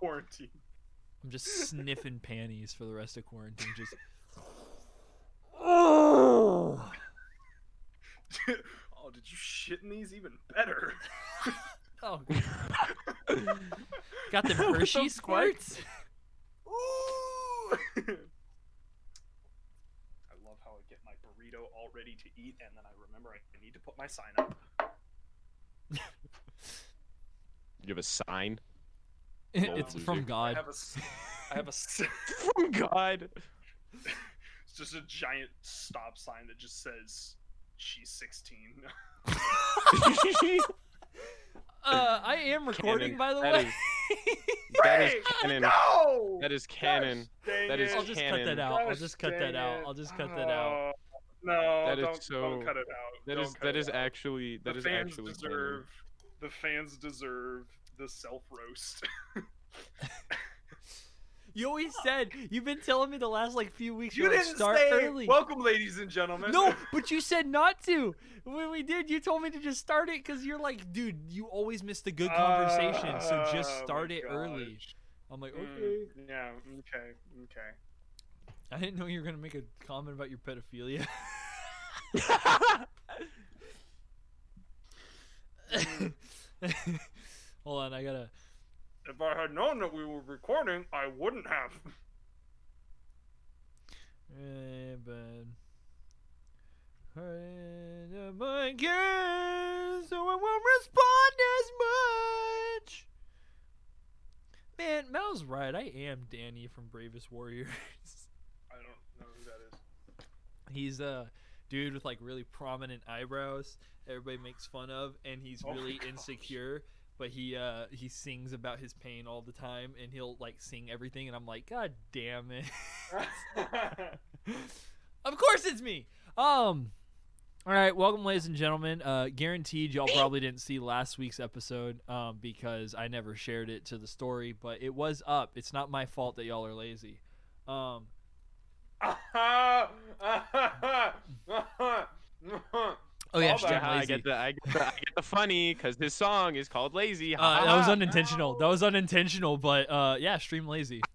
quarantine. I'm just sniffing panties for the rest of quarantine. Just oh, oh did you shit in these? Even better. oh, got the Hershey squirts. Ooh. I love how I get my burrito all ready to eat, and then I remember I need to put my sign up. You have a sign it's loser. from God. I have a, s- I have a, s- from God. it's just a giant stop sign that just says she's 16. Uh, I am recording, Canon. by the That way. is- That is canon. No! That is canon. That is it. I'll just cut that out. I'll just cut that out. I'll just cut that out. No, That is don't, so- don't cut it out. That Don't is cut that it is out. actually that the is fans actually canon. deserve the fans deserve the self roast. You always said you've been telling me the last like few weeks you you're like, didn't start say early. welcome, ladies and gentlemen. No, but you said not to. When we did, you told me to just start it because you're like, dude, you always miss the good conversation, so just Oh, start it early. I'm like, Mm, okay. yeah. Okay. Okay. I didn't know you were gonna make a comment about your pedophilia. Hold on, I gotta. If I had known that we were recording, I wouldn't have. Eh, but my cares, so I won't respond as much. Man, Mel's right. I am Danny from Bravest Warriors. I don't know who that is. he's a dude with like really prominent eyebrows. Everybody makes fun of, and he's Oh really insecure. But he uh he sings about his pain all the time, and he'll like sing everything, and I'm like, God damn it. of course it's me. Um all right, welcome ladies and gentlemen. Uh guaranteed y'all probably didn't see last week's episode um because I never shared it to the story, but it was up. It's not my fault that y'all are lazy. Um Oh yeah, Callback. stream I lazy. get the I get the, I get the funny because his song is called Lazy. Uh, that was unintentional. That was unintentional, but uh yeah, stream lazy.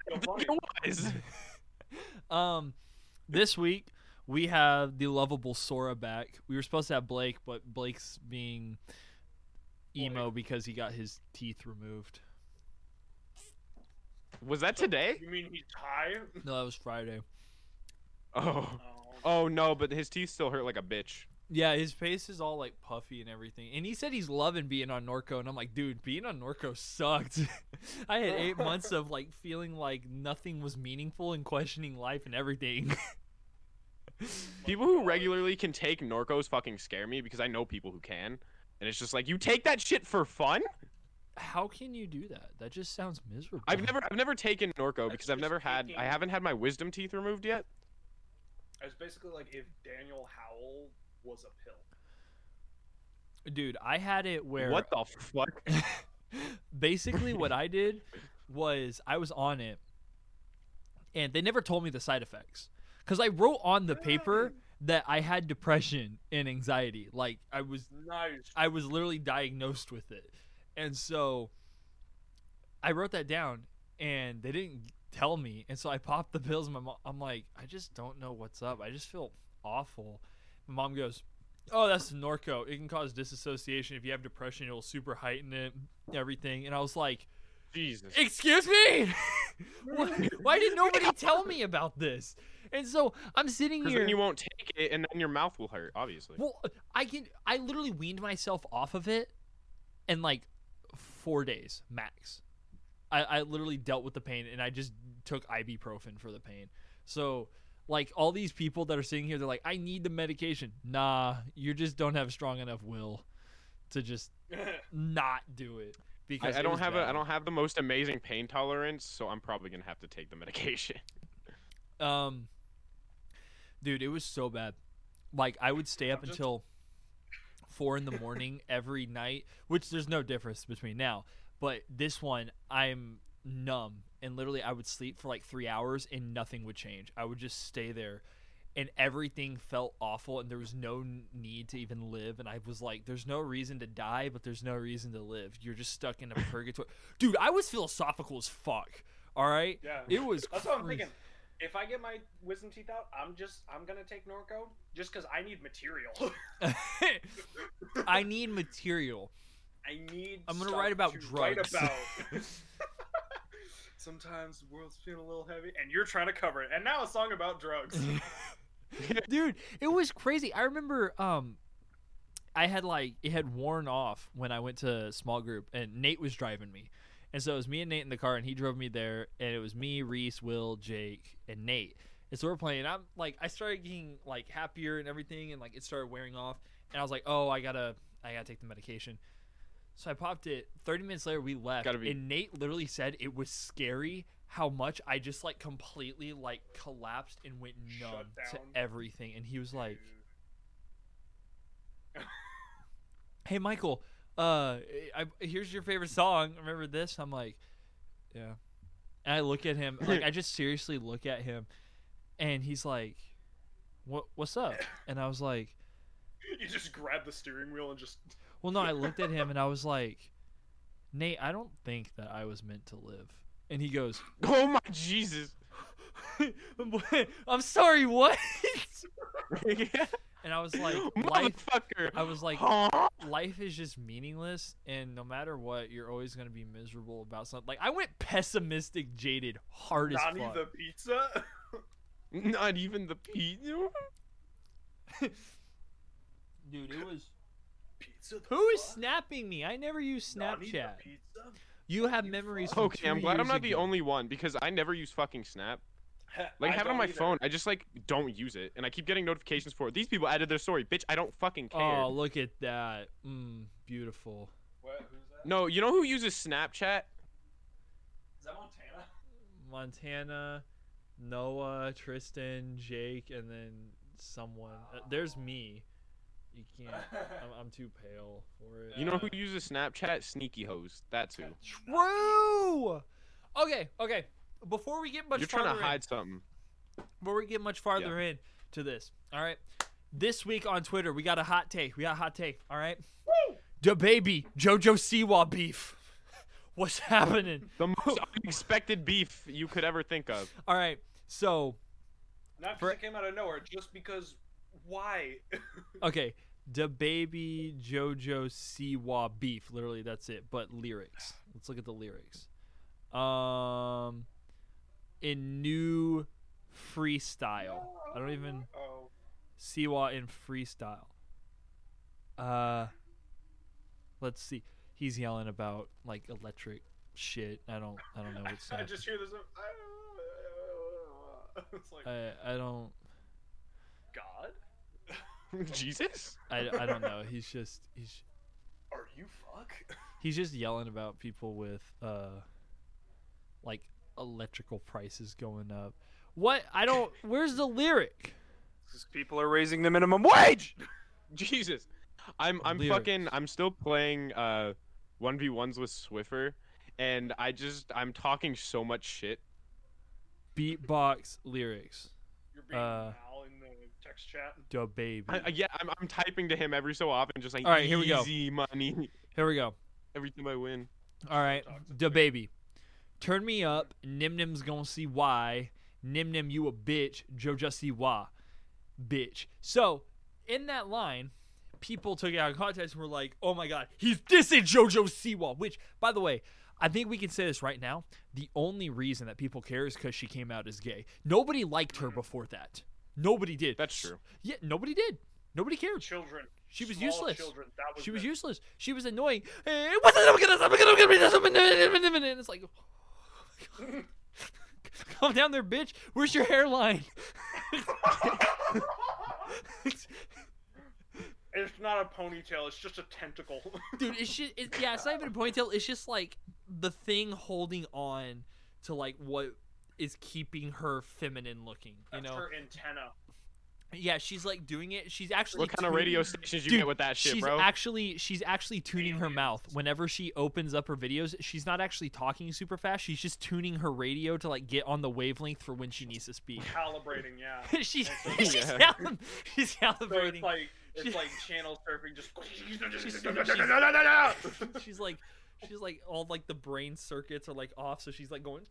Um this week we have the lovable Sora back. We were supposed to have Blake, but Blake's being emo because he got his teeth removed. Was that today? You mean he's high? No, that was Friday. Oh. Oh. Oh no, but his teeth still hurt like a bitch. Yeah, his face is all like puffy and everything. And he said he's loving being on Norco, and I'm like, dude, being on Norco sucked. I had eight months of like feeling like nothing was meaningful and questioning life and everything. Oh people who regularly can take Norcos fucking scare me because I know people who can. And it's just like you take that shit for fun? How can you do that? That just sounds miserable. I've never I've never taken Norco because I've never had taking- I haven't had my wisdom teeth removed yet. It's basically like if Daniel Howell was a pill. Dude, I had it where What the fuck? basically what I did was I was on it and they never told me the side effects cuz I wrote on the paper that I had depression and anxiety. Like I was Nice. I was literally diagnosed with it. And so I wrote that down and they didn't tell me. And so I popped the pills. And my mom, I'm like, I just don't know what's up. I just feel awful. My mom goes, Oh, that's Norco. It can cause disassociation. If you have depression, it'll super heighten it, everything. And I was like, Jesus. Excuse me? why, why did nobody tell me about this? And so I'm sitting here. then you won't take it and then your mouth will hurt, obviously. Well, I can. I literally weaned myself off of it in like four days max. I, I literally dealt with the pain and I just took ibuprofen for the pain. So, like all these people that are sitting here, they're like, "I need the medication." Nah, you just don't have strong enough will to just not do it. Because I, I don't was have a I don't have the most amazing pain tolerance, so I'm probably gonna have to take the medication. Um, dude, it was so bad. Like I would stay up just- until four in the morning every night, which there's no difference between now. But this one, I'm numb, and literally I would sleep for like three hours and nothing would change. I would just stay there, and everything felt awful and there was no need to even live and I was like there's no reason to die but there's no reason to live. You're just stuck in a purgatory. Dude, I was philosophical as fuck. All right? Yeah. It was That's what I'm thinking. If I get my wisdom teeth out, I'm just I'm gonna take Norco just because I need material. I need material. I need. I'm gonna write about to write drugs. about. Sometimes the world's feeling a little heavy, and you're trying to cover it. And now a song about drugs. Dude, it was crazy. I remember um I had like it had worn off when I went to small group and Nate was driving me. And so it was me and Nate in the car and he drove me there and it was me, Reese, Will, Jake, and Nate. And so we're playing. I'm like I started getting like happier and everything and like it started wearing off and I was like, "Oh, I got to I got to take the medication." So I popped it. 30 minutes later we left Gotta be- and Nate literally said it was scary how much I just like completely like collapsed and went Shut numb to down. everything and he was like, "Hey Michael, uh I, here's your favorite song. Remember this?" I'm like, "Yeah." And I look at him, like I just seriously look at him and he's like, "What what's up?" And I was like, You just grab the steering wheel and just. Well, no, I looked at him and I was like, Nate, I don't think that I was meant to live. And he goes, Oh my Jesus. I'm sorry, what? and I was like, life. Motherfucker. I was like, Huh? life is just meaningless, and no matter what, you're always gonna be miserable about something. Like I went pessimistic, jaded, hard as Nani fuck. the pizza? Not even the pizza. Dude, it was. Pizza? the Who is fuck? snapping me? I never use Snapchat. You have You memories. From Okay, two I'm glad I'm years not the only one because I never use fucking Snap. Like I have it on my either. phone. I just like don't use it, and I keep getting notifications for it. These people added their story, bitch. I don't fucking care. Oh, look at that. Mm, beautiful. What? Who's that? No, you know who uses Snapchat? Is that Montana? Montana, Noah, Tristan, Jake, and then someone. Uh, there's me. You can't. I'm, I'm too pale for it. You know who uses Snapchat? Sneaky host. That's who. True. Okay, okay. Before we get much You're trying farther to in, hide something. before we get much farther in to this, all right. This week on Twitter, we got a hot take. We got a hot take. All right. The baby JoJo Siwa beef. What's happening? The most unexpected beef you could ever think of. All right. So Not For- because it came out of nowhere, just because. Why? Okay, the baby JoJo Siwa beef. Literally, that's it. But lyrics. Let's look at the lyrics. Um, in new freestyle. I don't even. Siwa in freestyle. Uh, let's see. He's yelling about like electric shit. I don't. I don't know what's. I just hear this. It's like I I don't. God. Jesus? I, I don't know. He's just he's Are you fuck? He's just yelling about people with uh like electrical prices going up. What? I don't where's the lyric? Because people are raising the minimum wage. Jesus. I'm I'm Lyrics. fucking I'm still playing uh 1v1s with Swiffer and I just I'm talking so much shit. Beatbox lyrics. You're being Uh, Mal in the text chat. DaBaby. I, I- yeah, I'm, I'm typing to him every so often just like All right, here we go. easy money Here we go. every time I win. All right. Toxic Da baby. Turn me up. Nim Nim's gonna see why. Nim Nim, you a bitch. Joja see why. Bitch. So, in that line, people took it out of context and were like, oh my god, he's dissing JoJo Siwa. Which, by the way, I think we can say this right now. The only reason that people care is because she came out as gay. Nobody liked her before that. Nobody did. That's true. Yeah, nobody did. Nobody cared. Children. She was Small useless. Children. That was She was the- useless. She was annoying. Hey, what's up? I'm gonna- I'm gonna- I'm gonna- I'm gonna- And it's like, calm down there, bitch. Where's your hairline? It's not a ponytail. It's just a tentacle. Dude, it's just, it, yeah, it's not even a ponytail. It's just like the thing holding on to like what is keeping her feminine looking. You That's know, her antenna. Yeah, she's like doing it. She's actually What kind of radio stations you Dude, get with that shit, she's bro? actually she's actually tuning her mouth whenever she opens up her videos. She's not actually talking super fast. She's just tuning her radio to like get on the wavelength for when she needs to speak. Calibrating, yeah. she's she's, Yeah. cal- she's So it's calibrating. like it's She- like channel surfing, just. she's like she's like all like the brain circuits are like off, so she's like going.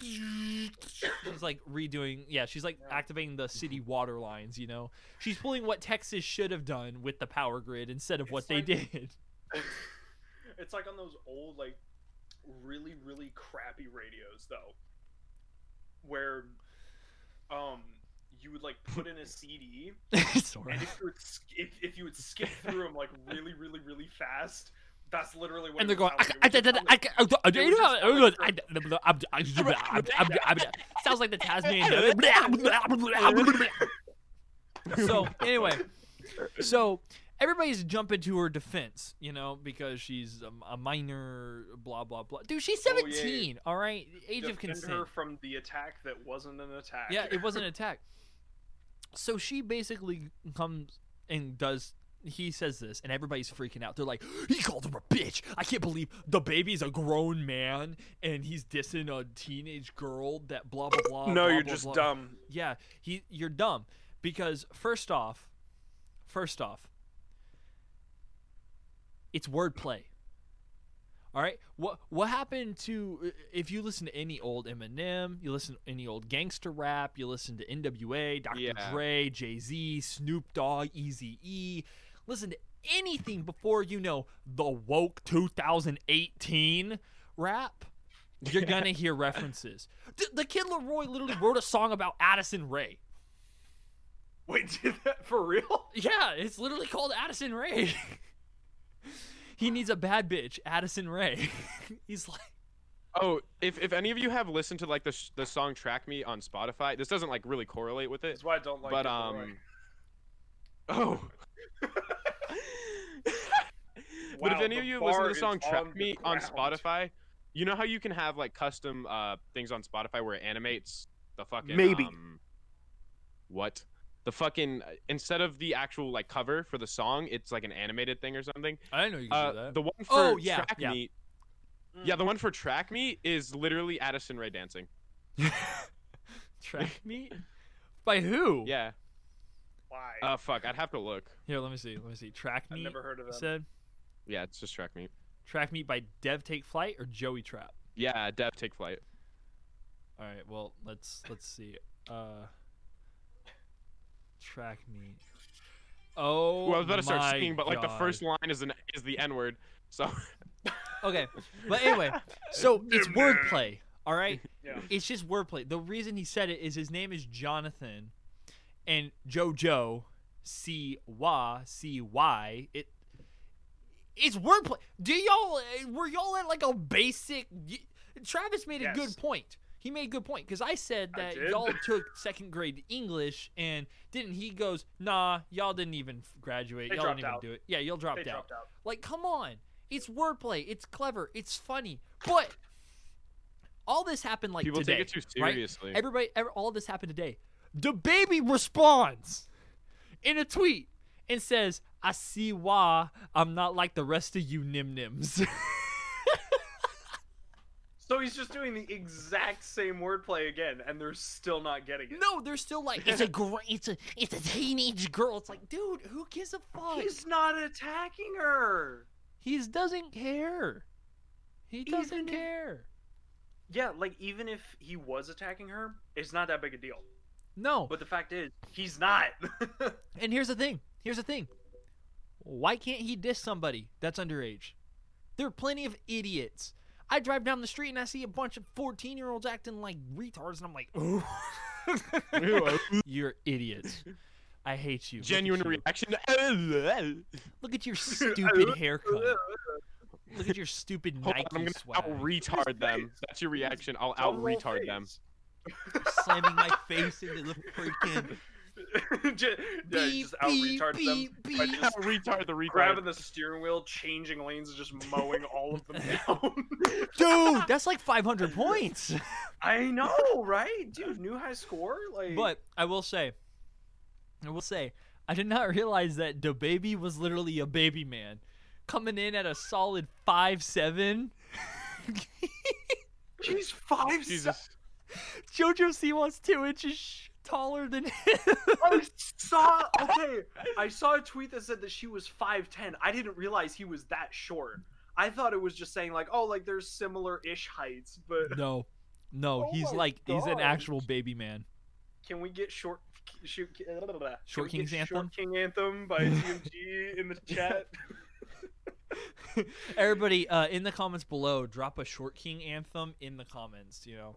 She's like redoing, yeah. She's like Yeah. activating the city water lines. You know, she's pulling what Texas should have done with the power grid instead of what It's they did. it's like on those old, like, really, really crappy radios, though, where, um, you would like put in a CD, and if you would if, if you would skip through them like really, really, really fast, that's literally what. And they're going. sound like. It would just sound like- Sounds like the Tasmanian. so anyway, so everybody's jumping to her defense, you know, because she's a, a minor, blah blah blah. Dude, she's Oh, yeah, yeah. seventeen. All right, age of Defend consent. her from the attack that wasn't an attack. Yeah, it wasn't an attack. So she basically comes and does. He says this, and everybody's freaking out. They're like, "He called her a bitch! I can't believe the baby's a grown man, and he's dissing a teenage girl that blah blah blah." no, blah, you're blah, just blah." dumb. Yeah, he. You're dumb because first off, first off, it's wordplay. All right, what what happened to if you listen to any old Eminem, you listen to any old gangster rap, you listen to N.W.A., Dr. Yeah. Dre, Jay Z, Snoop Dogg, Easy E, listen to anything before you know the woke 2018 rap. You're gonna hear references. D- the Kid LAROI literally wrote a song about Addison Rae. Wait, did that for real? Yeah, it's literally called Addison Rae. he needs a bad bitch, Addison Rae. He's like, Oh, if, if any of you have listened to like the sh- the song "Track Me" on Spotify, this doesn't like really correlate with it. That's why I don't like but it, LAROI. um, oh. but if any of you listen to the song "Track on Me" on. Spotify, you know how you can have like custom uh things on Spotify where it animates the fucking Maybe. um, what the fucking instead of the actual like cover for the song, it's like an animated thing or something. I didn't know you could Uh, do that. the one for Oh, yeah, Track yeah. Me, Mm. yeah, the one for Track Me is literally Addison Rae dancing. Track me? By who? Yeah. Why? Uh, fuck, I'd have to look. Here, let me see. Let me see. Track I've me. never heard of them. Said Yeah, it's just Track Me. Track me by Dev Take Flight or Joey Trap. Yeah, Dev Take Flight. All right. Well, let's let's see. Uh, track me. Oh, Well, I was about to start my singing, but like the first line is an is the N word. So Okay, but anyway, so it's wordplay. All right, Yeah. it's just wordplay. The reason he said it is his name is Jonathan, and JoJo, C Y C Y. It it's wordplay. Do y'all were y'all at like a basic? Travis made a Yes. good point. He made a good point because I said that did. y'all took second grade English and didn't. He goes, nah, y'all didn't even graduate. They y'all didn't even out. do it. Yeah, y'all dropped They out. dropped out. Like, come on. It's wordplay. It's clever. It's funny. But all this happened like people today. take it too right? seriously. Everybody, ev all this happened today. The baby responds in a tweet and says, "I see why I'm not like the rest of you nim nims." So he's just doing the exact same wordplay again, and they're still not getting it. no, they're still like, "It's a great, it's a, it's a teenage girl." It's like, dude, who gives a fuck? He's not attacking her. He doesn't care. He doesn't Even if- care. Yeah, like even if he was attacking her, it's not that big a deal. No. But the fact is, he's not. And here's the thing. Here's the thing. Why can't he diss somebody that's underage? There are plenty of idiots. I drive down the street and I see a bunch of 14 year olds acting like retards, and I'm like, oh. You're idiots. I hate you. Genuine you. reaction. Look at your stupid haircut. Look at your stupid Hold on, I'm gonna swag. out retard them. That's your reaction. I'll out retard them. Slamming my face into the freaking. just, yeah, beep, just out beep, retard them beep, by beep. just retard the retard. grabbing the steering wheel, changing lanes, and just mowing all of them down. Dude, that's like 500 points. I know, right, dude? New high score, like. But I will say, I will say, I did not realize that the baby was literally a baby man, coming in at a solid five seven. she's five. Jesus. JoJo Siwa's two inches sh- taller than him. I saw. Okay, I saw a tweet that said that she was five ten. I didn't realize he was that short. I thought it was just saying like, oh, like there's similar-ish heights, but no, no, Oh he's like he's an actual baby man. can we get short? Shoot, Short King's Anthem? Short King Anthem by TMG in the chat. Everybody, uh, in the comments below, drop a Short King anthem in the comments. You know,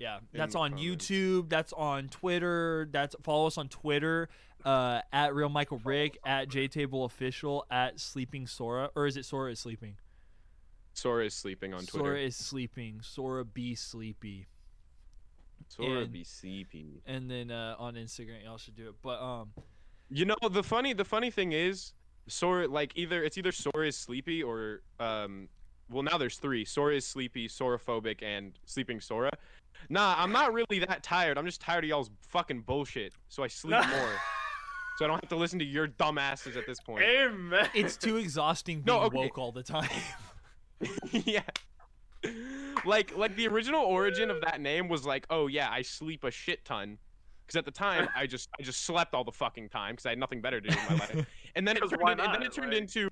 yeah, that's on comments. YouTube. That's on Twitter. That's follow us on Twitter uh, at Real Michael Rick at JTable Official at Sleeping Sora, or is it Sora is sleeping? Sora is sleeping on Twitter. Sora is sleeping. Sora be sleepy. Sora and- be sleepy. And then uh, on Instagram, y'all should do it. But um, You know the funny the funny thing is Sora like either it's either Sora is sleepy or um well now there's three Sora is sleepy, Soraphobic, and sleeping Sora. Nah, I'm not really that tired. I'm just tired of y'all's fucking bullshit. So I sleep more. So I don't have to listen to your dumbasses at this point. Amen. it's too exhausting being No, okay. woke all the time. yeah. Like like the original origin of that name was like, oh yeah, I sleep a shit ton. Because at the time I just I just slept all the fucking time because I had nothing better to do in my life. And then it 'Cause turned why in, and then it turned like- into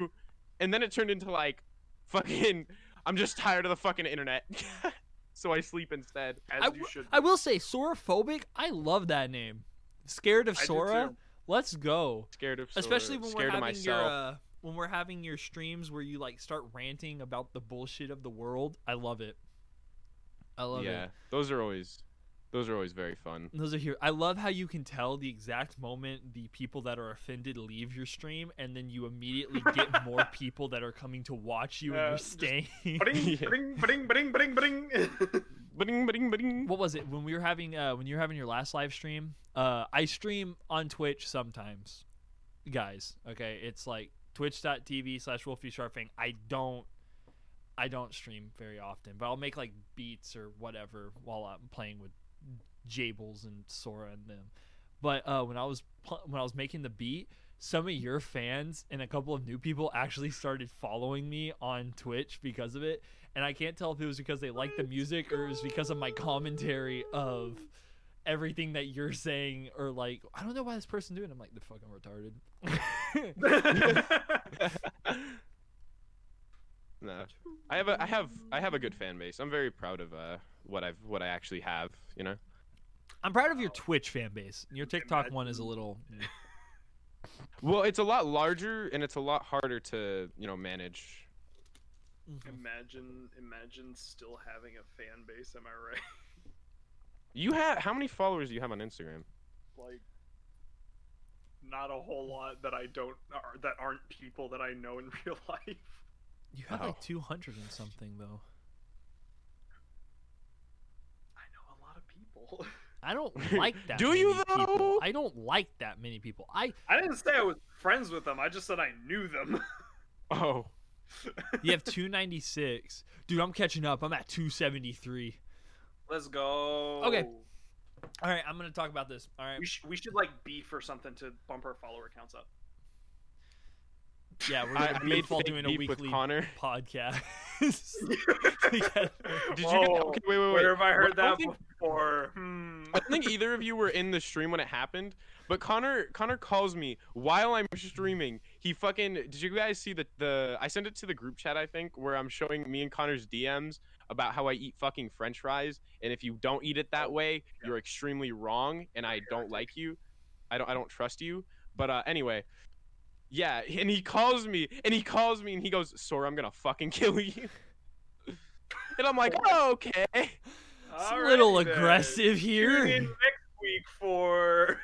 and then it turned into like fucking I'm just tired of the fucking internet. so I sleep instead. As I you w- should. I will say, Soraphobic. I love that name. Scared of I do Sora. too. Let's go. Scared of Sora, Especially when we're scared of having your myself. uh, when we're having your streams where you like start ranting about the bullshit of the world. I love it. I love it. yeah, it. those are always those are always very fun. Those are here. I love how you can tell the exact moment the people that are offended leave your stream, and then you immediately get more people that are coming to watch you Yeah, and you're staying. Bring, Yeah. bring, bring, bring, bring, bring. Bing, bing, bing. what was it when we were having uh when you were having your last live stream uh i stream on twitch sometimes guys okay it's like twitch.tv slash wolfie sharping i don't i don't stream very often but i'll make like beats or whatever while i'm playing with jables and sora and them but uh when i was pl- when i was making the beat some of your fans and a couple of new people actually started following me on twitch because of it and I can't tell if it was because they liked the music or it was because of my commentary of everything that you're saying or like I don't know why this person doing. it. I'm like they're fucking retarded. No, I have a I have I have a good fan base. I'm very proud of uh what I've what I actually have. You know. I'm proud of your Twitch fan base. Your TikTok one is a little. Well, it's a lot larger and it's a lot harder to you know manage. imagine, imagine still having a fan base. Am I right? You have how many followers do you have on Instagram? Like, not a whole lot that I don't, that aren't people that I know in real life. You have Oh. like 200 and something though. I know a lot of people. I don't like that. Do you, many people. I don't like that many people. I I didn't say I was friends with them. I just said I knew them. Oh, you have 296. Dude, I'm catching up. I'm at 273. Let's go. Okay. All right, I'm gonna talk about this. All right. We, sh- we should like beef or something to bump our follower counts up. Yeah, we're gonna I be made while fake doing a weekly with Connor. podcast. Together. Did you? Whoa, Get, okay, wait, wait, wait. Where have I heard I don't that think- before? Hmm. I think either of you were in the stream when it happened, but Connor Connor calls me while I'm streaming. He fucking did you guys see the the I sent it to the group chat I think where I'm showing me and Connor's DMs about how I eat fucking french fries and if you don't eat it that way, you're extremely wrong and I don't like you. I don't I don't trust you. But uh anyway, yeah, and he calls me and he calls me and he goes, "Sora, I'm going to fucking kill you." and I'm like, "Oh, okay." It's a Alrighty little then. aggressive Tune in here. next week for.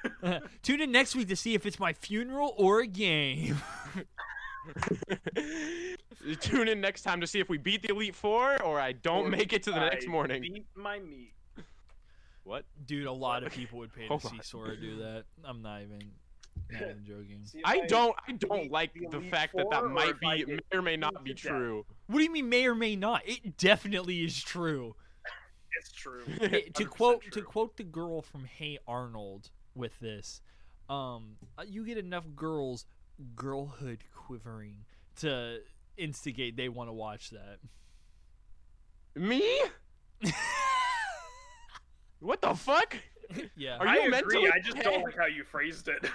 Tune in next week to see if it's my funeral or a game. Tune in next time to see if we beat the Elite Four or I don't Or make it to the next morning. Beat my meat. What? Dude, a lot of people would pay to Hold see on. Sora do that. I'm not even, not even joking. See, if I don't. I don't like the the fact that that might be, may or may not be to death? true. What do you mean may or may not? It definitely is true. It's true. Hey, to 100% quote to quote the girl from Hey Arnold with this, um, uh, you get enough girls girlhood quivering to instigate they want to watch that. Me? What the fuck? yeah. Are I you agree. mentally I just don't like how you phrased it.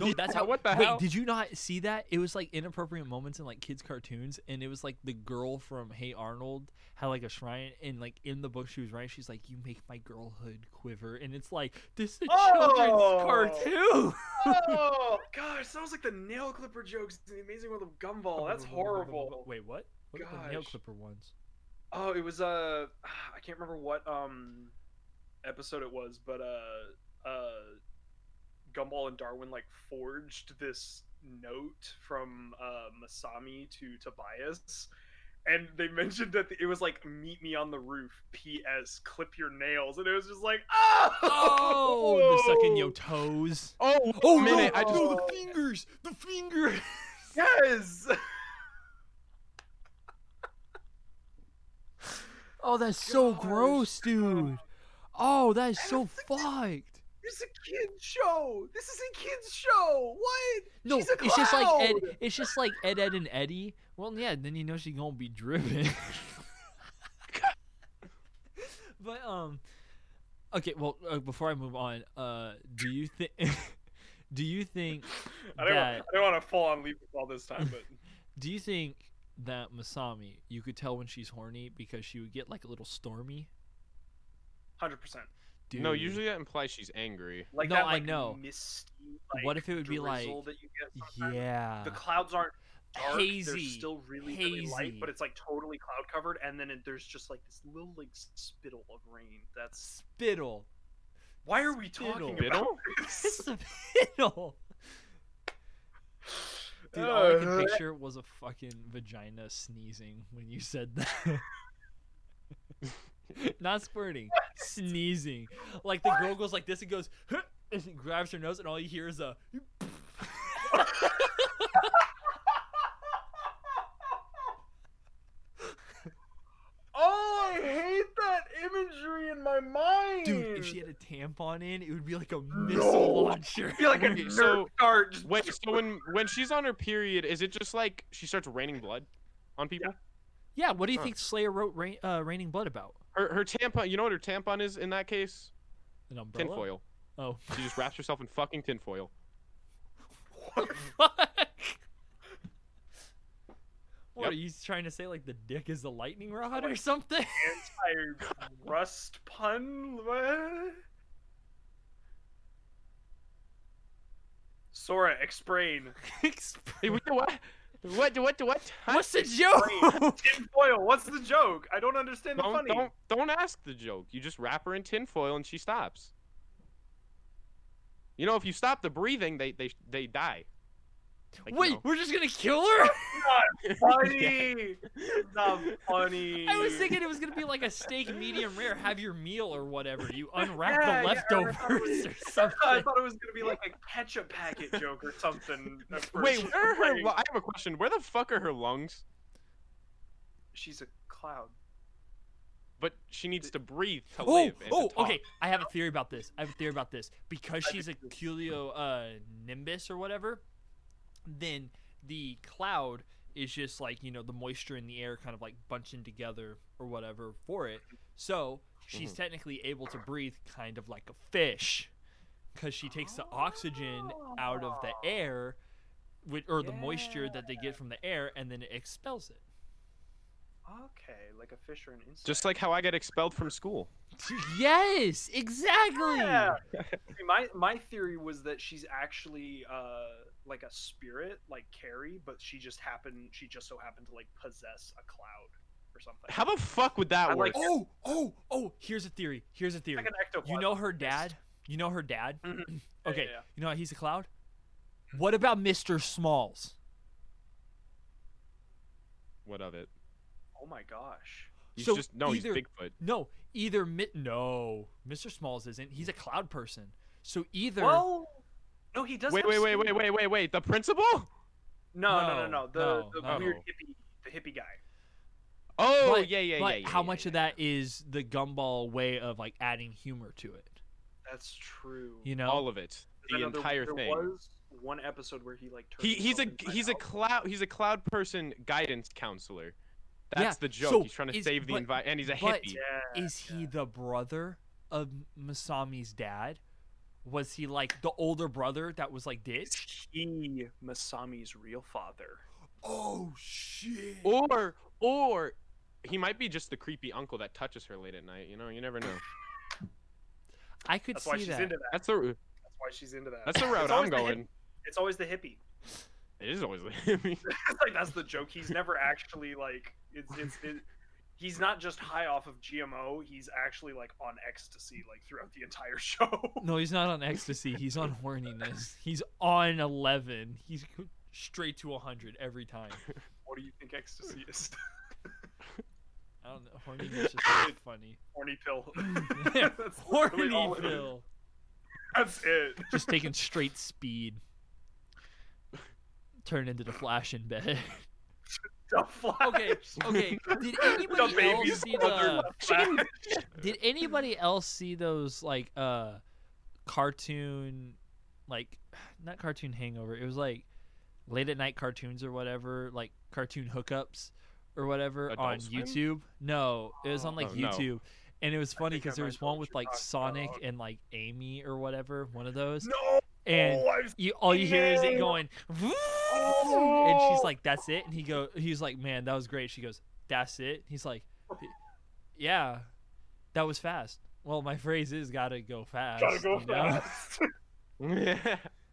No, that's how. What the wait, hell? did you not see that? It was like inappropriate moments in like kids' cartoons, and it was like the girl from Hey Arnold had like a shrine, and like in the book she was writing, she's like, "You make my girlhood quiver," and it's like this is a Oh! children's cartoon. oh gosh, sounds like the nail clipper jokes in the Amazing World of Gumball. That's horrible. Wait, what? What are the nail clipper ones? Oh, it was uh, I can't remember what um episode it was, but uh, uh, Gumball and Darwin like forged this note from uh Masami to Tobias. And they mentioned that it was like "Meet me on the roof." P.S. Clip your nails, and it was just like, oh, Oh, the sucking your toes. Oh, Oh minute! I just no, the fingers, the fingers. yes. Oh, that's so Gosh. gross, dude. Oh, that is so fucked. This is a kids show. This is a kids show. What? No, She's a it's just like Ed. It's just like Ed, Ed, and Eddie. Well, yeah, then you know she's gonna be driven. but um, okay. Well, uh, before I move on, uh, do you think? do you think I don't. that? I don't want to fall on leave all this time, but Do you think that Masami, you could tell when she's horny because she would get like a little stormy? hundred percent. Dude. no. Usually that implies she's angry. Like No, that, I know. Misty, What if it would be like- that you get. Yeah. The clouds aren't dark. They're Hazy. still really, really light, but it's like totally cloud covered, and then it, there's just like this little like spittle of rain. That's spittle. why are we talking Spittle. about It's this? spittle. Dude, all I could picture was a fucking vagina sneezing when you said that. Not squirting, sneezing. Like the girl goes like this and goes, and she grabs her nose, and all you hear is a. Oh, I hate that imagery in my mind. Dude, if she had a tampon in, it would be like a missile launcher. I feel like a Okay, Nerf so- dart. Wait, so when when she's on her period, is it just like she starts raining blood on people? Yeah, what do you Huh. think Slayer wrote Rain, uh, Raining Blood about? Her her tampon. You know what her tampon is in that case? An umbrella? Tinfoil. Oh. She just wraps herself in fucking tinfoil. What Fuck. What Yep. are you trying to say? Like the dick is the lightning rod or something? anti-rust pun. Sora, explain. explain. Hey? What? What? What? What? Huh? What's the joke? Tinfoil. What's the joke? I don't understand the Don't funny. don't don't ask the joke. You just wrap her in tinfoil and she stops. You know, if you stop the breathing, they they they die. Like, you Wait, know. we're just gonna kill her? Not funny. Not funny. I was thinking it was gonna be like a steak medium rare. Have your meal or whatever. You unwrap Yeah, the yeah, I leftovers was- or something. I thought it was gonna be like a ketchup packet joke or something. at Wait, where are her? Like, I have a question. Where the fuck are her lungs? She's a cloud. But she needs to breathe to Oh, live. and to oh, talk. okay. I have a theory about this. I have a theory about this. Because she's a think Cumulo uh, nimbus or whatever, then the cloud is just like you know the moisture in the air kind of like bunching together or whatever for it. So she's Mhm. technically able to breathe kind of like a fish, because she takes the oxygen out of the air, with, or the moisture that they get from the air, and then it expels it. Okay, like a fish or an insect. Just like how I get expelled from school. yes, exactly. Yeah. See, my my theory was that she's actually uh like a spirit, like Carrie, but she just happened she just so happened to like possess a cloud or something. How the fuck would that I work? like- Oh, oh, oh! Here's a theory. Here's a theory. like an. You know her dad? You know her dad? Mhm. okay. yeah, yeah. You know he's a cloud? What about Mr. Smalls? What of it? Oh my gosh. He's So just no, either- he's Bigfoot. No, either Mi- no, Mr. Smalls isn't. He's a cloud person. So either Well, no, he does. Wait, wait, wait, wait, wait, wait, wait. The principal? No, no, No, no, no. The, no, the no. weird hippie, the hippie guy. Oh, But- yeah, yeah, but yeah, yeah. how yeah, much of that is the gumball way of like adding humor to it? That's true. You know, All of it. The know there- entire there thing. was one episode where he like turned He he's a himself inside he's a cloud he's a cloud person guidance counselor. That's Yeah, the joke. so he's trying to is- save the but- environment, and he's a but- hippie. Yeah, is he the brother of Masami's dad? Was he like the older brother that was like Is ditched? he Masami's real father? Oh shit! Or or he might be just the creepy uncle that touches her late at night. You know, you never know. I could That's why see she's that. into that. That's the That's why she's into that. that's the route It's I'm always the going. hippie. It's always the hippie. It is always the hippie. It's like that's the joke. He's never actually like it's it's it, he's not just high off of GMO. He's actually like on ecstasy like throughout the entire show. No, he's not on ecstasy. He's on horniness. He's on eleven. He's straight to hundred every time. what do you think ecstasy is? I don't know. Horniness is just funny. Horny pill. Yeah, Horny literally all it is. pill. That's it. Just taking straight speed. Turn into the flash in bed. The Flash. Okay, okay. Did anybody The else see the? Did anybody else see those like uh cartoon like not cartoon hangover. It was like late at night cartoons or whatever, like cartoon hookups or whatever Adult on Swim? YouTube. No, it was on like Oh, no. YouTube. And it was funny because there was one with like Sonic about. and like Amy or whatever, one of those. No. And I've you all you hear is it No. going and Oh. she's like that's it and he go he's like man that was great she goes that's it he's like yeah that was fast well my phrase is gotta go fast gotta go you know? fast.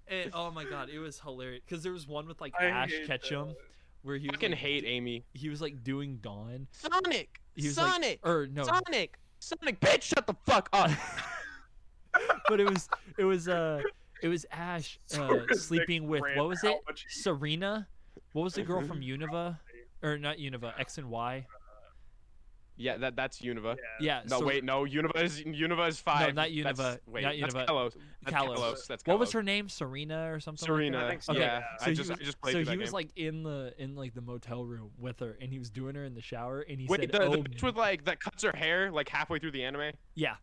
And, oh my god it was hilarious because there was one with like I ash ketchum that. where he was fucking like, hate Amy. he was like doing dawn Sonic. he was Sonic. like or no Sonic. Sonic. Bitch, shut the fuck up. but it was it was uh it was ash uh, sleeping with what was it serena what was the girl from Unova or not Unova x and y yeah, that that's Unova. yeah No, so- wait, no. Unova is Unova is five. No, not That's- wait, not that's Unova, Kalos. That's Kalos. Kalos. That's What was her name? Serena or something? Serena. I think so, Okay, Yeah, yeah. So I he just was, I just played so through that he was like in the in like the motel room with her, and he was doing her in the shower, and he Wait, said, the, "Oh, the bitch with like that cuts her hair like halfway through the anime. yeah."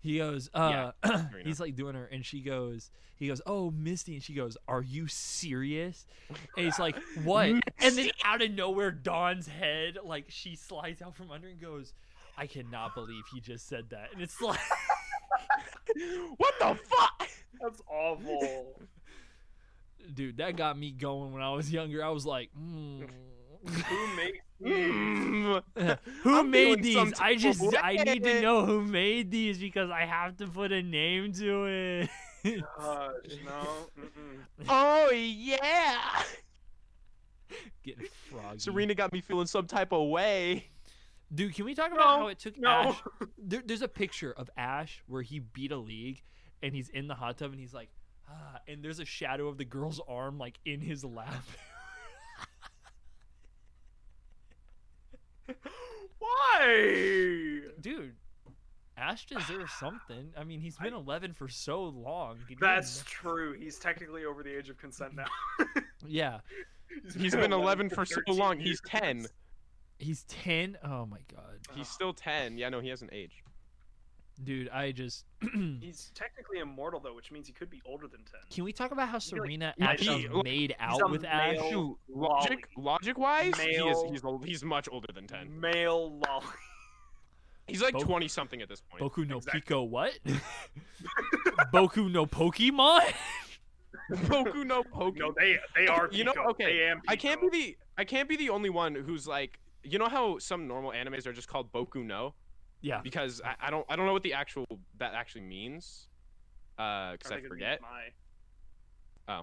He goes, uh, Serena. he's like doing her, and she goes, he goes, "Oh, Misty," and she goes, "Are you serious?" And he's like, "What?" and then out of nowhere, Dawn's head, like she slides out from under and goes, "I cannot believe he just said that," and it's like. what the fuck? That's awful. Dude, that got me going when I was younger. I was like, mm. Who makes Mm. who I'm made these? I just of I need to know who made these because I have to put a name to it. Gosh, no. Oh yeah. Getting froggy. Serena got me feeling some type of way. Dude, can we talk about No, how it took no. Ash? There, there's a picture of Ash where he beat a league and he's in the hot tub and he's like, ah, and there's a shadow of the girl's arm like in his lap. Why? Dude, Ash deserves something. I mean, he's been 11 for so long. Can you That's ima- true. He's technically over the age of consent now. yeah. He's been 11 for so 13 long. He's 10. He's 10. Oh my god. He's still 10. Yeah, no, he hasn't aged. Dude, I just He's technically immortal though, which means he could be older than ten. Can we talk about how like- Serena Yeah, actually he- made a out with Ash? male- Shoot, lolly. logic, logic wise, he is, Male- he's ol- he's much older than 10. Male lolly. He's like Both- 20 something at this point. Boku no Exactly. Pico what? Boku no Pokemon? Boku no Poke. No, they they are. You know, Pico. okay, They am I can't be Pico. the I can't be the only one who's like you know how some normal animes are just called Boku no yeah. because I, I don't I don't know what the actual that actually means uh because I, think it means forget My.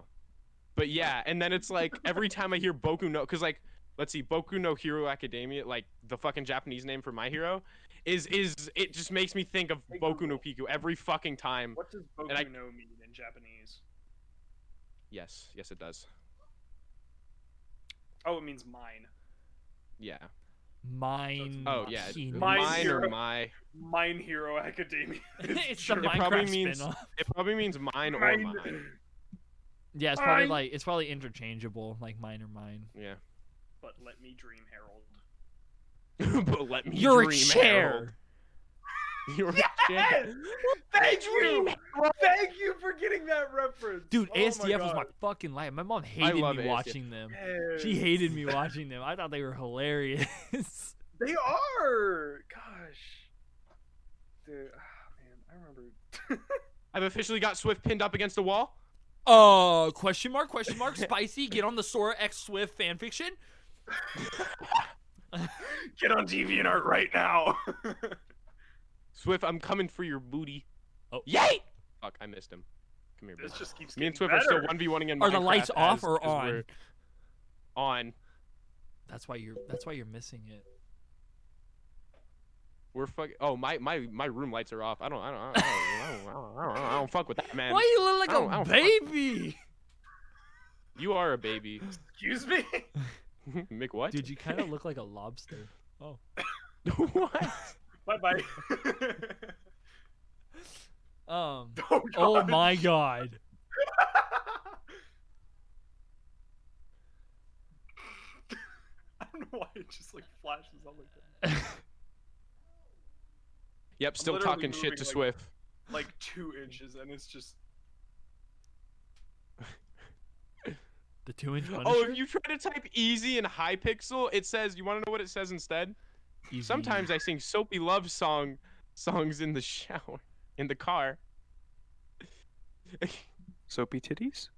but yeah and then it's like every time I hear Boku no because like let's see Boku no Hero Academia like the fucking Japanese name for my hero is is it just makes me think of Hey, Boku no Google. Piku every fucking time What does Boku And I- no mean in Japanese? yes yes it does Oh, it means mine. yeah Mine. Oh yeah, Mine mine Hero. or my. Mine Hero Academia. it's the It probably means- spin-off. It probably means mine or Mine- mine. Yeah, it's probably Mine. like it's probably interchangeable, like mine or mine. Yeah. But let me dream, Harold. but let me You're a dream, chair. Harold. You're Yes! Thank Dream, you. Thank you for getting that reference. Dude, Oh my ASDF was my fucking life. My mom hated me ASDF. watching them. She hated me watching them. I thought they were hilarious. They are. Gosh. Dude, ah, man, I remember. I've officially got Swift pinned up against the wall. uh, question mark? Question mark? Spicy? Get on the Sora X Swift fanfiction. Get on DeviantArt right now. Swift, I'm coming for your booty. Oh. Yay! Fuck, I missed him. Come here, this bitch. just keeps Me and getting Swift are still better. one v one in Are the Minecraft lights off as- or as on? we're- On. That's why you're. That's why you're missing it. We're fucking. Oh, my my my room lights are off. I don't I don't I don't I don't, I don't, I don't, I don't fuck with that man. Why you look I don't- like I a don't baby? You are a baby. Excuse me. Mick, what? Dude, you kind of look like a lobster. Oh what? Bye bye. Um. oh, Oh my god. I don't know why it just like flashes up like that. Yep, still talking shit to like- Swift. Like two inches, and it's just. The two inch Punisher. Oh, if you try to type easy and high pixel, it says. You want to know what it says instead? Easy. Sometimes I sing soapy love song songs in the shower, in the car. Soapy titties.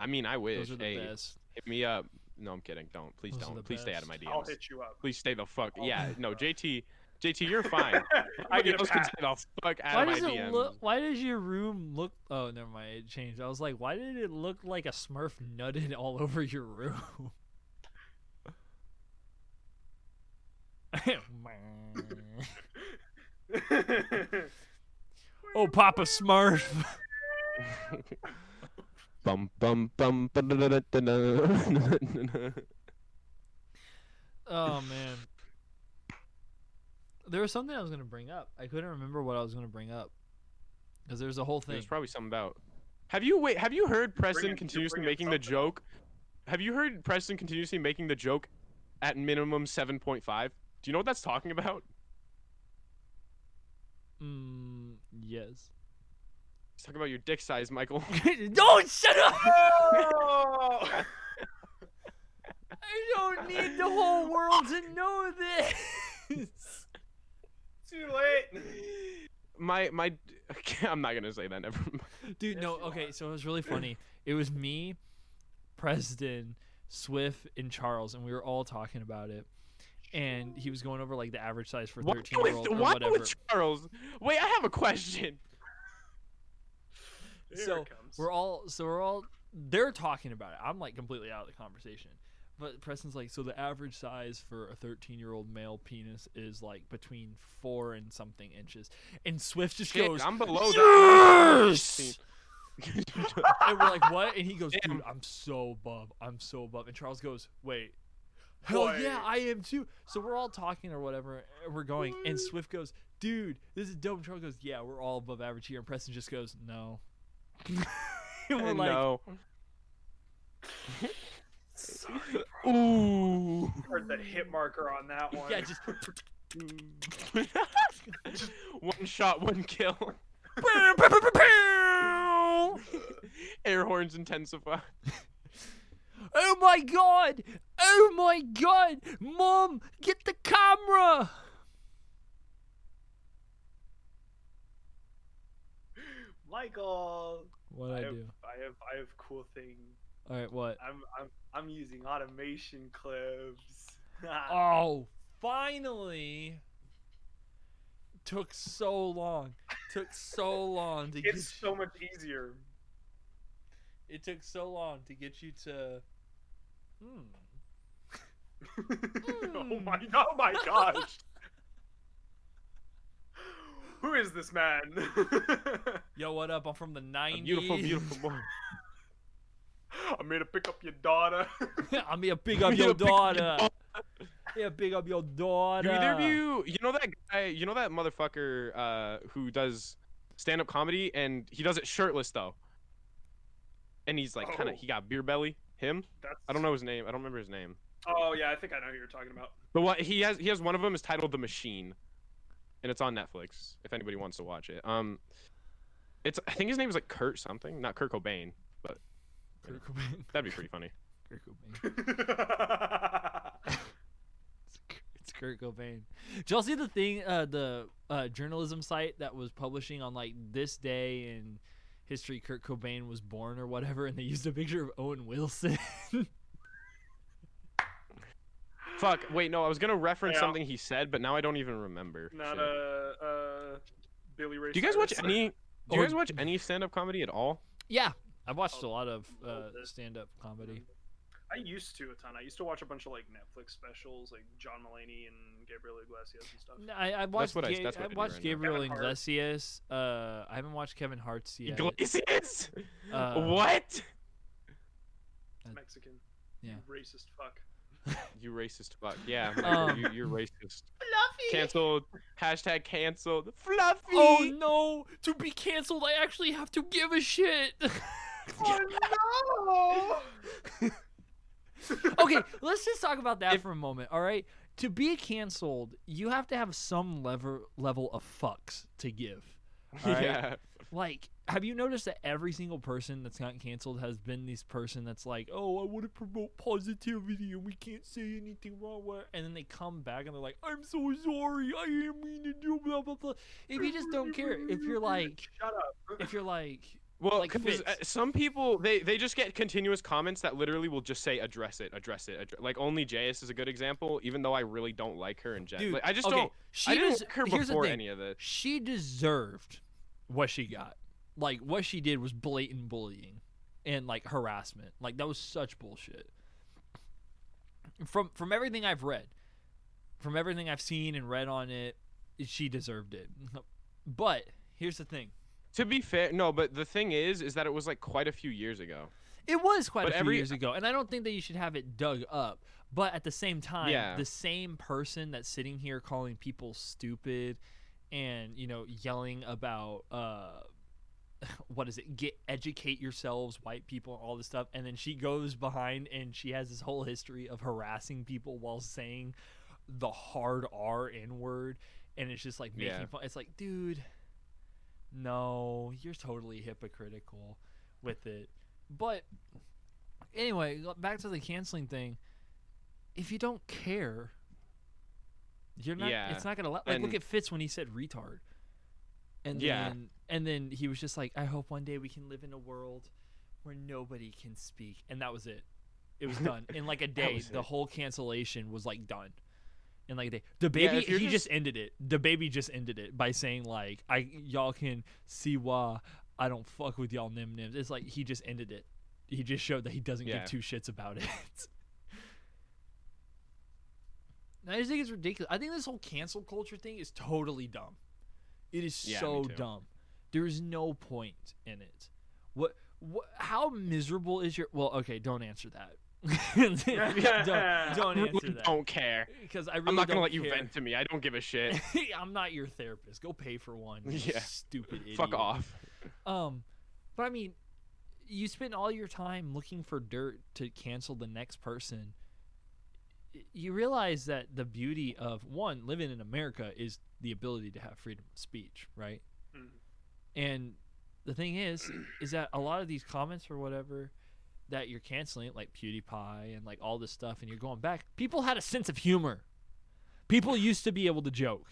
I mean, I wish. those are the hey, best. hit me up. No, I'm kidding. Don't. Please Those don't. Please stay out of my best. I'll hit you up. Please stay the fuck. I'll- Yeah, no, JT. JT, you're fine. I Everybody get a else can pass. stay the fuck out Why of my does it DMs. look? Why does your room look? Oh, never mind. It changed. I was like, why did it look like a Smurf nutted all over your room? Oh, Papa Smurf. bum bum bum. Oh man. There was something I was gonna bring up. I couldn't remember what I was gonna bring up. Because there's a whole thing. There's probably something about. Have you wait? Have you heard Preston bringing- you're continuously making the joke? Have you heard Preston continuously making the joke at minimum seven point five? Do you know what that's talking about? Mm, yes. He's talking about your dick size, Michael. Don't shut up! I don't need the whole world to know this. Too late. my my. I'm not gonna say that. Never. mind. Dude, Yes, no, you okay, so it was really funny. It was me, Preston, Swift, and Charles, and we were all talking about it. And he was going over like the average size for 13 year old with, or why whatever. with Charles? Wait, I have a question. Here So, it comes. We're all so we're all they're talking about it. I'm like completely out of the conversation. But Preston's like, so the average size for a 13 year old male penis is like between four and something inches. And Swift just Shit, goes, I'm below that. yes! and we're like, what? And he goes, Damn. dude, I'm so above. I'm so above. And Charles goes, wait. Hell yeah, I am too. So we're all talking or whatever. And we're going. And mm. Swift goes, dude, this is dope. And Charles goes, yeah, we're all above average here. And Preston just goes, no. and we're like, no. Sorry, Ooh. heard the hit marker on that one. yeah, just. one shot, one kill. Air horns intensify. Oh my god! Oh my god! Mom, get the camera! Michael. What I I have, do? I have I have cool thing. All right, what? I'm I'm I'm using automation clips. Oh, finally! Took so long. Took so long to get. it's so much easier. It took so long to get you to. Hmm. oh my oh my gosh. Who is this man? Yo, what up? I'm from the A '90s. beautiful, beautiful boy. I'm here to pick up your daughter. I'm here to pick up your here to pick up your daughter. yeah, big up your daughter. Do either of you, you know that guy, you know that motherfucker uh, who does stand-up comedy, and he does it shirtless though, and he's like kind of Oh. he got beer belly. Him? That's, I don't know his name. I don't remember his name. Oh yeah, I think I know who you're talking about. But what he has, he has one of them is titled The Machine, and it's on Netflix. If anybody wants to watch it, um, it's I think his name is like Kurt something, not Kurt Cobain, but Kurt Cobain. that'd be pretty funny. Kurt Cobain. It's Kurt- Kurt Cobain. Did y'all see the thing, uh, the uh, journalism site that was publishing on like this day in history Kurt Cobain was born or whatever, and they used a picture of Owen Wilson. Fuck. Wait, no, I was gonna reference Yeah. something he said, but now I don't even remember. Not Shit. uh uh Billy Ray. Do you guys watch any? Do you guys watch any stand-up comedy at all? yeah, I've watched a lot of Oh, uh, stand-up comedy. I used to a ton. I used to watch a bunch of like Netflix specials, like John Mulaney and Gabriel Iglesias and stuff. No, I, I watched. what I- that's what I I do watched right. Gabriel Kevin Hart. Iglesias. Uh, I haven't watched Kevin Hart's yet. Iglesias? Uh, what? Mexican. yeah. You racist fuck. You racist fuck. Yeah, Um, you, you're racist. Fluffy. Canceled. Hashtag canceled. Fluffy. Oh no! To be canceled, I actually have to give a shit. Oh okay, let's just talk about that If- for a moment. All right, to be canceled, you have to have some level level of fucks to give. all right? Yeah. Like, have you noticed that every single person that's gotten canceled has been this person that's like, "Oh, I want to promote positivity, and we can't say anything wrong," with and then they come back and they're like, "I'm so sorry, I didn't mean to do blah blah blah." If you just don't care, if you're like, Shut up. if you're like, Well, like 'cause, uh, some people they they just get continuous comments that literally will just say address it, address it. Address. Like only Jayus is a good example, even though I really don't like her in general. dude, Like, I just okay, don't. She I didn't des- like her here's the before any of this. she deserved what she got. Like what she did was blatant bullying and like harassment. Like that was such bullshit. From from everything I've read, from everything I've seen and read on it, she deserved it. But here's the thing. To be fair, no, but the thing is, is that it was like quite a few years ago. It was quite But a few every- years ago, and I don't think that you should have it dug up. But at the same time, Yeah. the same person that's sitting here calling people stupid and you know yelling about uh what is it get educate yourselves white people and all this stuff and then she goes behind and she has this whole history of harassing people while saying the hard r n word and it's just like making Yeah. fun it's like dude no you're totally hypocritical with it. But anyway back to the canceling thing. If you don't care you're not Yeah, it's not gonna let like look at fitz when he said retard. And Yeah. then and then he was just like i hope one day we can live in a world where nobody can speak. And that was it. It was done. In like a day the it. whole cancellation was like done in like a day DaBaby you're he just... just- ended it DaBaby just ended it by saying like i y'all can see why i don't fuck with y'all nim nims it's like he just ended it he just showed that he doesn't Yeah. give two shits about it I just think it's ridiculous. I think this whole cancel culture thing is totally dumb. It is Yeah, so dumb. There is no point in it. What? What? How miserable is your? Well, okay, don't answer that. don't, don't answer that don't care. because I really I'm not gonna let you vent to me. I don't give a shit. I'm not your therapist. Go pay for one. Yeah. Stupid idiot. Fuck off. Um, but I mean, you spend all your time looking for dirt to cancel the next person. You realize that the beauty of one living in America is the ability to have freedom of speech, right? Mhm. And the thing is, is that a lot of these comments or whatever that you're canceling, like PewDiePie and like all this stuff, and you're going back, people had a sense of humor. People used to be able to joke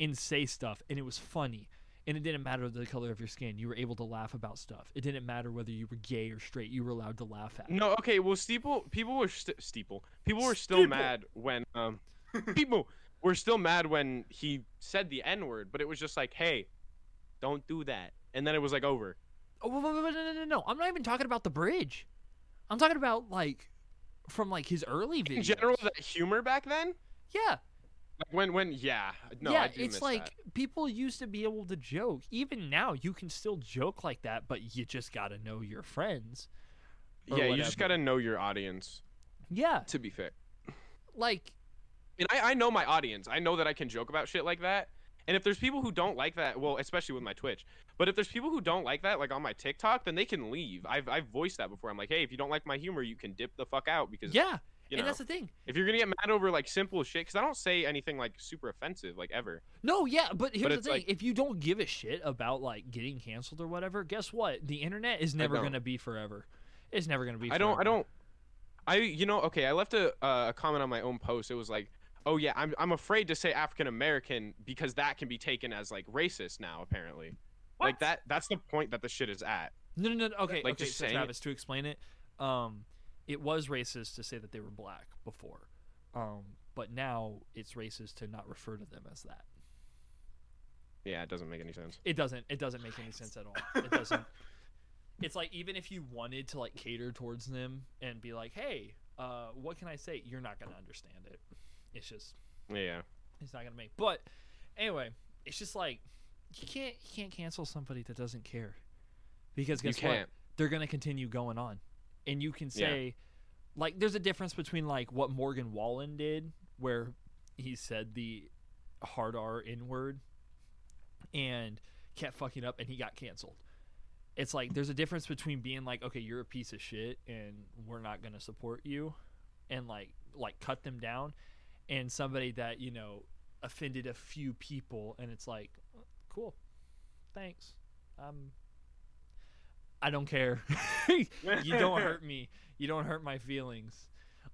and say stuff, and it was funny. And it didn't matter the color of your skin. You were able to laugh about stuff. It didn't matter whether you were gay or straight. You were allowed to laugh at. No, okay. Well, steeple people were st- steeple. People were still Steeple. mad when um people were still mad when he said the n word, but it was just like, hey, don't do that, and then it was like over. Oh, wait, wait, wait, no, no, no, no. I'm not even talking about the bridge. I'm talking about like from like his early videos. In general, that humor back then, yeah, like when when yeah, no, yeah. It's like that. people used to be able to joke. Even now, you can still joke like that, but you just gotta know your friends. yeah, you just gotta know your audience. Yeah, To be fair, like and I, I know my audience. I know that I can joke about shit like that. And if there's people who don't like that, well, especially with my Twitch, but if there's people who don't like that, like on my TikTok, then they can leave. I've I've voiced that before. I'm like, hey, if you don't like my humor, you can dip the fuck out because Yeah, you and that's the thing. if you're gonna get mad over like simple shit, because I don't say anything like super offensive like ever. No, yeah, but here's the thing: like- if you don't give a shit about like getting canceled or whatever, guess what? The internet is never gonna be forever. It's never gonna be. Forever. I don't. I don't. I you know okay. I left a uh, a comment on my own post. It was like, oh yeah, I'm I'm afraid to say African American because that can be taken as like racist now apparently. Like that. That's the point that the shit is at. No, no, no. Okay, Like, okay. just So saying it. To explain it, um, it was racist to say that they were black before, um, but now it's racist to not refer to them as that. Yeah, it doesn't make any sense. It doesn't. It doesn't make any sense at all. It doesn't. it's like even if you wanted to like cater towards them and be like, hey, uh, what can I say? You're not gonna understand it. It's just Yeah. it's not gonna make. But anyway, it's just like you can't you can't cancel somebody that doesn't care because guess what? They're gonna continue going on, and you can Yeah. say like there's a difference between like what Morgan Wallen did, where he said the hard R in word and kept fucking up and he got canceled. It's like there's a difference between being like, okay, you're a piece of shit and we're not gonna support you, and like like cut them down, and somebody that you know offended a few people and it's like, cool, thanks, um, I don't care, you don't hurt me, you don't hurt my feelings.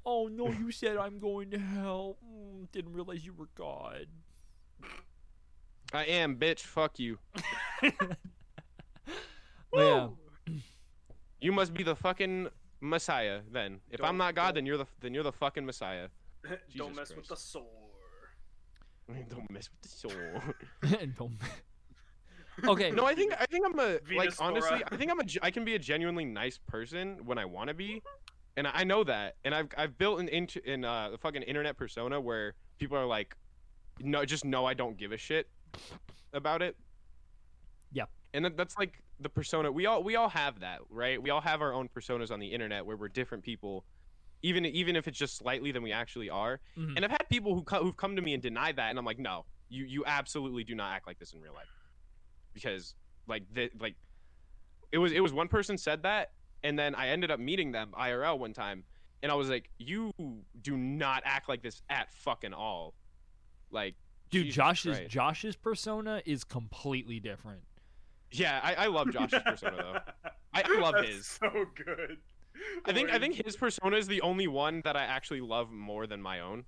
Oh no, you said I'm going to hell. Mm, didn't realize you were God. I am, bitch. Fuck you. Yeah. You must be the fucking Messiah then. If Don't- I'm not God, then you're the then you're the fucking Messiah. Don't Jesus mess with the sore. Don't mess with the soul. Don't- okay. no, I think I think I'm a like Venus honestly, I think I'm a ge- I can be a genuinely nice person when I want to be, and I know that, and I've I've built an into in uh the fucking internet persona where people are like, no, just know I don't give a shit about it. Yeah. And that, that's like the persona we all we all have that right. We all have our own personas on the internet where we're different people, even even if it's just slightly than we actually are. Mhm. And I've had people who co- who've come to me and denied that, and I'm like, no, you you absolutely do not act like this in real life, because like the like, it was it was one person said that, and then I ended up meeting them IRL one time, and I was like, you do not act like this at fucking all, like. Dude, Jesus Josh's Christ. Josh's persona is completely different. Yeah, I, I love Josh's persona though. I, I love That's his. So good. I think I think his persona is the only one that I actually love more than my own.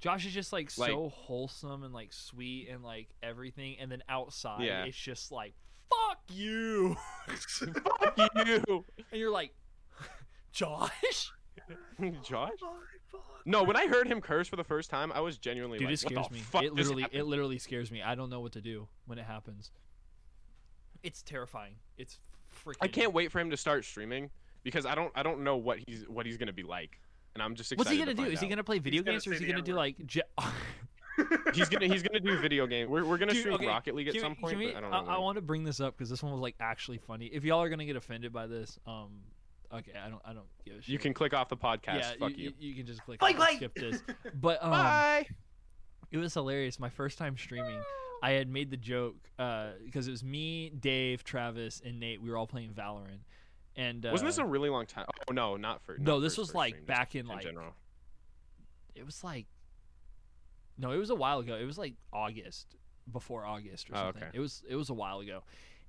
Josh is just like, Like- so wholesome and like sweet and like everything, and then outside Yeah. it's just like fuck you, Fuck you, and you're like, Josh, Josh. Oh. No, when I heard him curse for the first time, I was genuinely dude, like, it scares what the me. Fuck It literally, it literally scares me. I don't know what to do when it happens. It's terrifying. It's freaking. I can't wait for him to start streaming because I don't I don't know what he's what he's gonna be like, and I'm just excited. What's he gonna to do? find Is he gonna play video gonna games or is he gonna do like? Je- He's gonna he's gonna do video game. We're we're gonna Dude, stream okay, Rocket League at Can some we- point, we- but I don't know. I, when. want to bring this up because this one was like actually funny. If y'all are gonna get offended by this, um, okay, I don't, I don't give a shit. You can click off the podcast. yeah, Fuck you, you. you. can just click Bye, off bye. skip this. But um, Bye. it was hilarious. My first time streaming, I had made the joke because it was me, Dave, Travis, and Nate. We were all playing Valorant, and uh, Wasn't this a really long time? Oh no, not for. no? not This was like stream, back in in like general. it was like no, it was a while ago. It was like August, before August or Oh, something. okay. It was it was a while ago.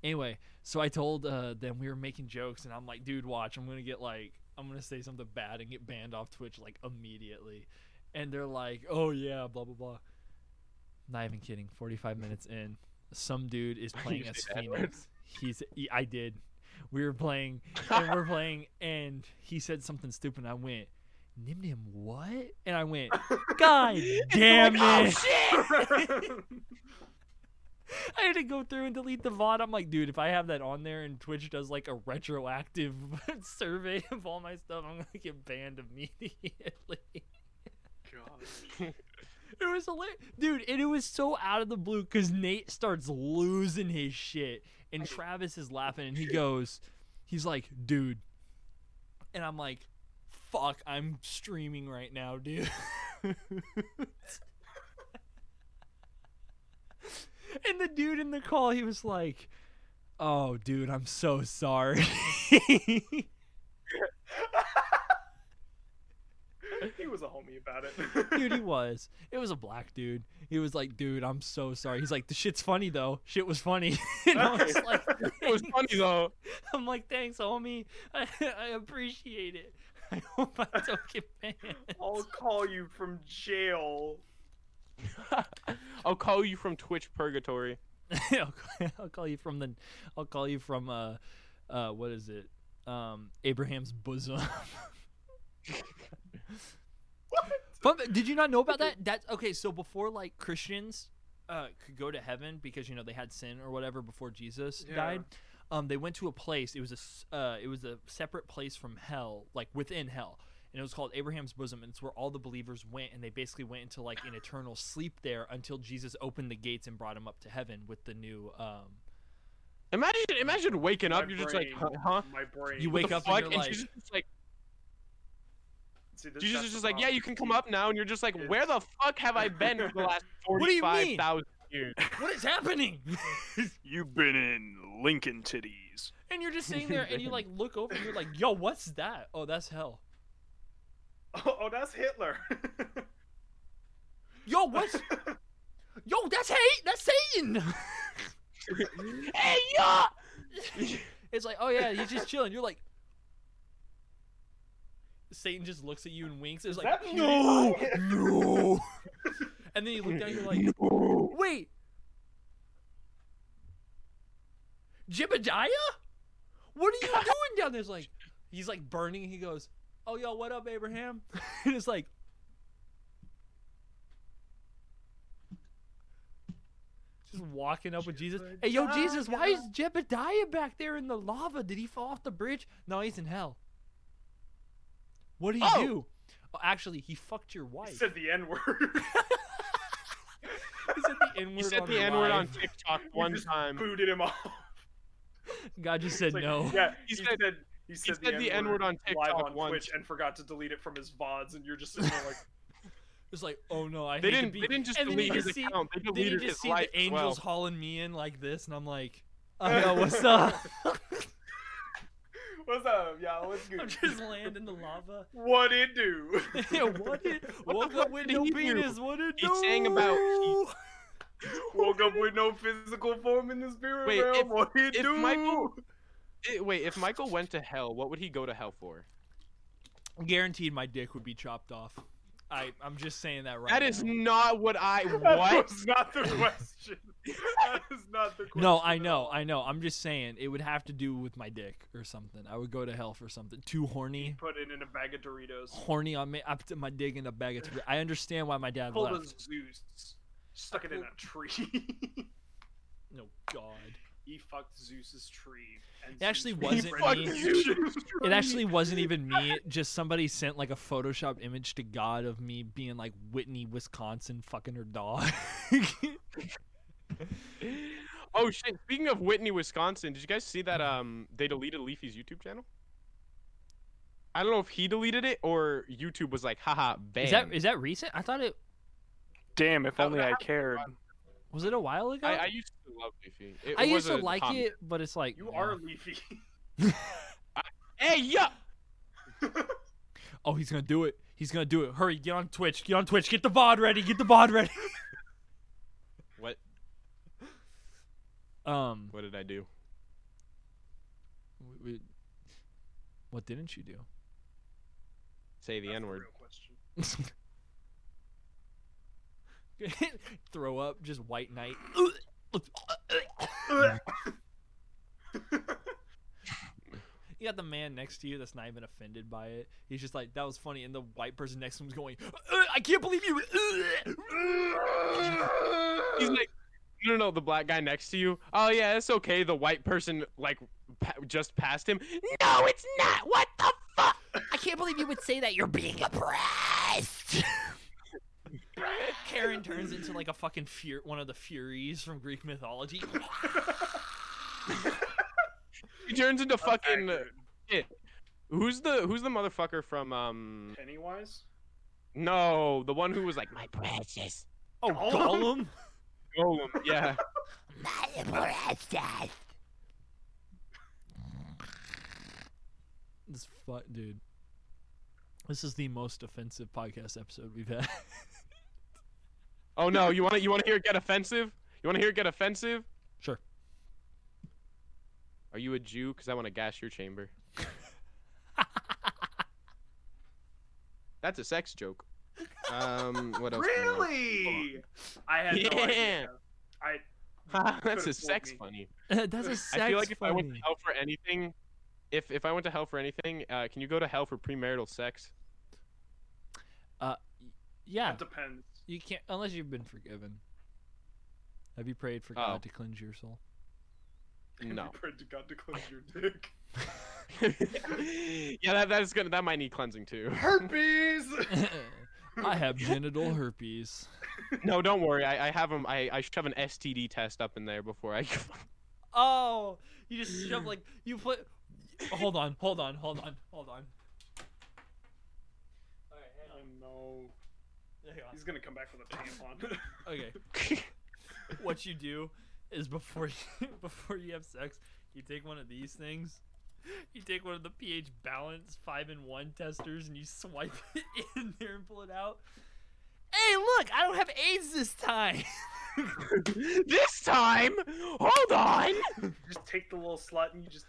Anyway, so I told uh, them we were making jokes, and I'm like, dude, watch, I'm gonna get like I'm gonna say something bad and get banned off Twitch like immediately. And they're like, oh yeah, blah blah blah. Not even kidding. 45 minutes in, some dude is playing as? Phoenix. He's he- I did. We were playing and we're playing, and he said something stupid. And I went, Nimnim, what? And I went, God damn like, it! "Oh, I had to go through and delete the VOD. I'm like, dude, if I have that on there and Twitch does like a retroactive survey of all my stuff, I'm gonna get banned immediately. God. It was hilarious, dude, and it was so out of the blue because Nate starts losing his shit, and Travis is laughing, and he goes, he's like, dude, and I'm like, fuck, I'm streaming right now, dude. and the dude in the call, he was like, "Oh, dude, I'm so sorry." he was a homie about it. dude, he was. It was a black dude. He was like, "Dude, I'm so sorry." He's like, "The shit's funny though. Shit was funny." and I was like, It was funny though. I'm like, "Thanks, homie. I, I appreciate it. I hope I don't get banned." I'll call you from jail. I'll call you from Twitch Purgatory. I'll, call, I'll call you from the. I'll call you from uh, uh, what is it? Um, Abraham's bosom. Fun, did you not know about that? That's okay. So before like Christians uh, could go to heaven because you know they had sin or whatever before Jesus Yeah. died, um, they went to a place. It was a s- uh, it was a separate place from hell, like within hell, and it was called Abraham's bosom, and it's where all the believers went, and they basically went into like an eternal sleep there until Jesus opened the gates and brought them up to heaven with the new. Um, Imagine, imagine waking My up. You're just like, huh? My brain. You wake up fuck? and you're like, Jesus is like, See, this- Jesus is just like, yeah, you can come up now, and you're just like, Is- where the fuck have I been for the last do you mean? forty-five thousand years? "What is happening?" You've been in Lincoln titties. and you're just sitting there, and you like look over, and you're like, "Yo, what's that? Oh, that's hell." Oh, oh that's Hitler. Yo, what's? Yo, that's hate. That's Satan. hey, yeah. It's like, oh yeah, he's just chilling. You're like, Satan just looks at you and winks. It's like, no, no. and then you look down. You're like, wait, Jebediah? What are you doing down there? It's like, he's like burning. He goes, oh yo, what up, Abraham? and it's like. Just walking up with Jesus. Hey, yo, Jesus, why is Jebediah back there in the lava? Did he fall off the bridge? No, he's in hell. What did he Oh. do? Oh, actually, he fucked your wife. He wife. said the N word. He said the N word. He said on the N word on. TikTok one just time. Booted him off. God just said like, no. Yeah, He he, said- said, he said, said the N-word on live TikTok on once. Twitch and forgot to delete it from his vods, and you're just sitting there like, It's like, oh no, I They didn't. to be. They didn't just and then you delete his just see, account. They then you deleted just his see life the as well. angels hauling me in like this, and I'm like, oh, uh, yo, what's up? "What's up, y'all? What's good? I'm just laying in the lava. What it do?" yeah, what did? What woke up with no he do? penis. What He do? sang about- he- Woke up with no physical form in the spirit Wait, realm. if- what it if do? Michael- Eh, wait, if Michael went to hell, what would he go to hell for? Guaranteed, my dick would be chopped off. I I'm just saying that right. That is now. not what I. That What? was not the question. that is not the question. No, I know. I know. I'm just saying it would have to do with my dick or something. I would go to hell for something. Too horny, Put it in a bag of Doritos. horny on me. I put my dick in a bag of. Doritos. I understand why my dad Pulled a left. Zeus. Stuck it in a tree. No God. He fucked Zeus's tree. And It actually Zeus wasn't me. It actually wasn't even me. Just somebody sent like a Photoshop image to God of me being like Whitney, Wisconsin, fucking her dog. Oh shit! Speaking of Whitney, Wisconsin, did you guys see that? Um, they deleted Leafy's YouTube channel. I don't know if he deleted it or YouTube was like, haha, ban. is that is that recent? I thought it Damn, if Oh, only I happened. cared. Was it a while ago. I, I used to love Leafy. It I used to like comic. it, but it's like You yeah. are leafy. Hey, yeah. Oh, he's gonna do it. He's gonna do it. Hurry, get on Twitch. Get on Twitch. Get the VOD ready. Get the VOD ready. What? um, What did I do? w- w- what didn't you do? Say the That's N the word. Real question. Throw up, just white knight. You got the man next to you that's not even offended by it. He's just like, that was funny. And the white person next to him's going, "Uh, I can't believe you. He's like, no, no, no, the black guy next to you. Oh yeah, it's okay. The white person like pa- just passed him. No, it's not. What the fuck? I can't believe you would say that. You're being oppressed. Karen turns into like a fucking fur- one of the Furies from Greek mythology. He turns into That's fucking. accurate. Who's the Who's the motherfucker from um? Pennywise. No, the one who was like my precious. Oh, Gollum? Gollum. Golem. Yeah. My precious. This fu- dude. This is the most offensive podcast episode we've had. Oh no, you want to you want to hear it get offensive? You want to hear it get offensive? Sure. Are you a Jew? Because I want to gas your chamber. That's a sex joke. Um, what else? can we know? Really? I had no Yeah. idea. I That's a sex me. funny. That's a sex I feel like if I went to hell for anything, if if I went to hell for anything, uh, can you go to hell for premarital sex? Uh, Yeah, it depends. You can't unless you've been forgiven. Have you prayed for Oh. God to cleanse your soul? No. You prayed to God to cleanse your dick. yeah, that that is gonna that might need cleansing too. Herpes. I have genital herpes. No, don't worry. I, I have them. I, I shove an STD test up in there before I. Oh, you just shove like you put. Hold on, hold on, hold on, hold on. All right, hang oh no. Hang on. He's gonna come back with a tampon. Okay. what you do is before you before you have sex, you take one of these things. You take one of the pH balance five in one testers and you swipe it in there and pull it out. Hey, look! I don't have AIDS this time. this time, hold on. you just take the little slut and you just.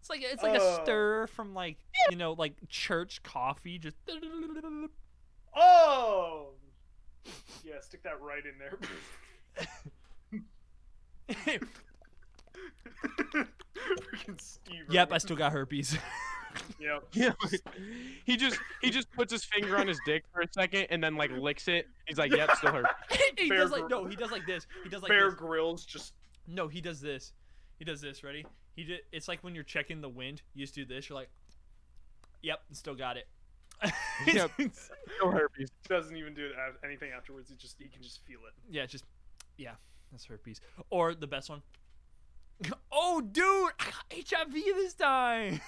it's like it's like a Oh. stir from like you know like church coffee. Just Oh. Yeah, stick that right in there. Freaking Steve. yep, I still got herpes. Yep. Yeah. he just he just puts his finger on his dick for a second and then like licks it. He's like, "Yep, still hurt." he Bear does like no, he does like this. He does like Bear this. Grylls just. No, he does this. He does this. Ready? He did. It's like when you're checking the wind. You just do this. You're like, "Yep, still got it." Yep. Still herpes. doesn't even do anything afterwards. He just he can just feel it. yeah, just yeah, that's herpes. Or the best one. Oh, dude, I got HIV this time.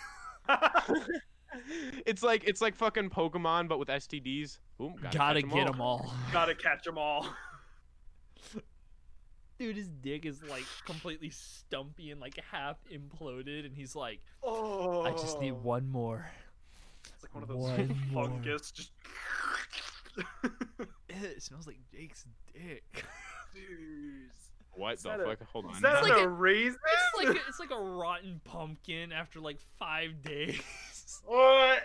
it's like it's like fucking Pokemon, but with STDs. Boom, gotta, Gotta catch 'em get all. them all. Gotta catch them all. Dude, his dick is like completely stumpy and like half imploded, and he's like, Oh. "I just need oh. one more." It's like one of those one more. fungus. Just. It smells like Jake's dick. Dude. What Is the that a- fuck? Hold on. Is that like a- raisin? It's like it's like a rotten pumpkin after like five days. What?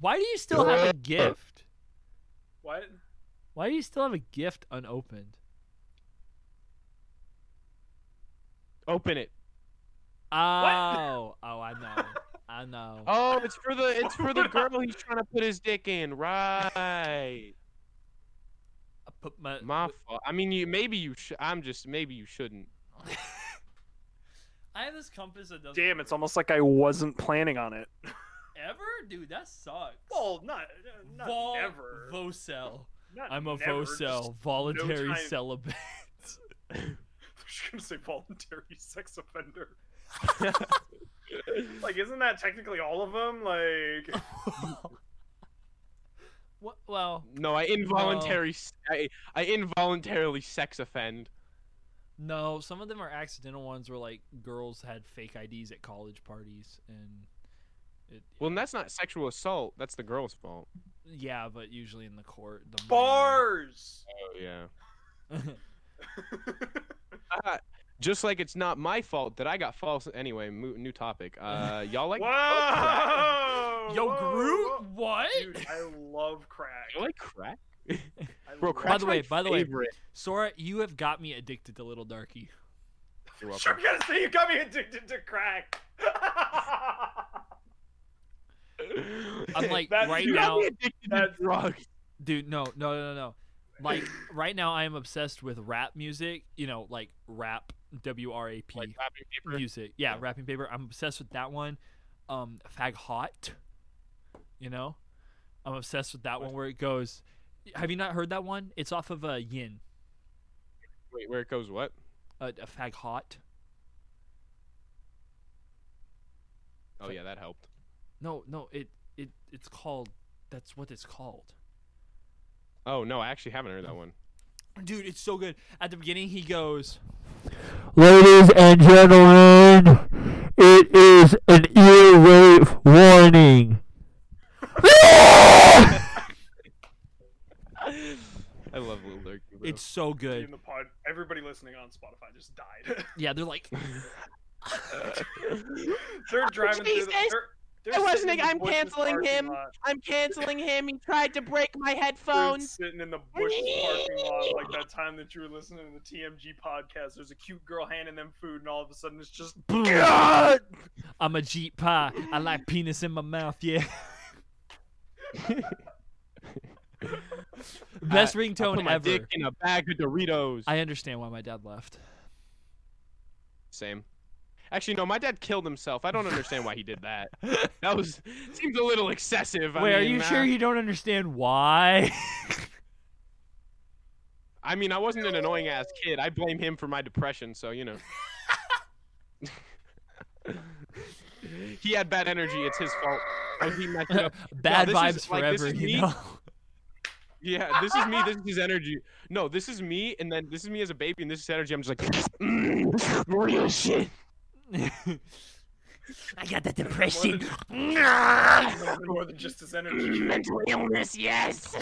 Why do you still have a gift? What? Why do you still have a gift unopened? Open it. Oh, oh, I know, I know. Oh, it's for the it's for the girl he's trying to put his dick in. Right. I put my, My fault. I mean, you maybe you should. I'm just maybe you shouldn't. I have this compass that doesn't Damn, it's almost like I wasn't planning on it. ever, dude. That sucks. Well, not not Vol- never. Vocel. Not I'm a never, vocel, just- voluntary time. celibate. I was gonna say voluntary sex offender. Like, isn't that technically all of them? Like, what? Well, No, I involuntary. I I involuntarily sex offend. no. Some of them are accidental ones where like girls had fake IDs at college parties, and it. Well, that's not sexual assault. That's the girl's fault. yeah, but usually in the court. The minor- bars. Oh yeah. Uh, just like it's not my fault that I got false. Anyway, mo- new topic. Uh, y'all like? Whoa! Yo, whoa, Groot, whoa. what? Dude, I love crack. You like crack? Bro, love- crack's the way- my by the way- Sora, you have got me addicted to Lil Darkie. You're welcome. Sure, gonna say you got me addicted to crack. I'm like That's- right now, me addicted to that's- drugs. dude. No, no, no, no. Like right now, I am obsessed with rap music. You know, like rap, W R A P Like wrapping paper. music. Yeah, Yeah. rapping paper. I'm obsessed with that one. Um, Fag Hot. You know, I'm obsessed with that one where it goes. Have you not heard that one? It's off of uh, Yin. Wait, where it goes what? A, a fag hot. Oh yeah, that helped. No, no, it it it's called. That's what it's called. Oh no, I actually haven't heard that one. Dude, it's so good. At the beginning, he goes, Ladies and gentlemen, it is an ear rape warning. I love Lil Durk. "It's so good. In good." the pod, everybody listening on Spotify just died. Yeah, they're like, they're driving through the. They're, they're I sitting wasn't- in the I'm canceling him. lot. I'm canceling him. He tried to break my They're headphones. sitting in the Bush's parking lot like that time that you were listening to the TMG podcast. There's a cute girl handing them food, and all of a sudden it's just "Boom. I'm a Jeep pie. I like penis in my mouth. Yeah. Best I- I ringtone put my ever. dick in a bag of Doritos. I understand why my dad left. Same. Actually, no. My dad killed himself. I don't understand why he did that. That was seems a little excessive. I Wait, are you uh, sure you don't understand why? I mean, I wasn't an annoying ass kid. I blame him for my depression. So you know. he had bad energy. It's his fault. Oh, he messed up. Bad is- vibes like, this forever, is you me. know. Yeah, this is me. This is his energy. No, this is me, and then this is me as a baby, and this is energy. I'm just like, mm, real shit. I got the depression. more than just his energy. Mental illness, yes.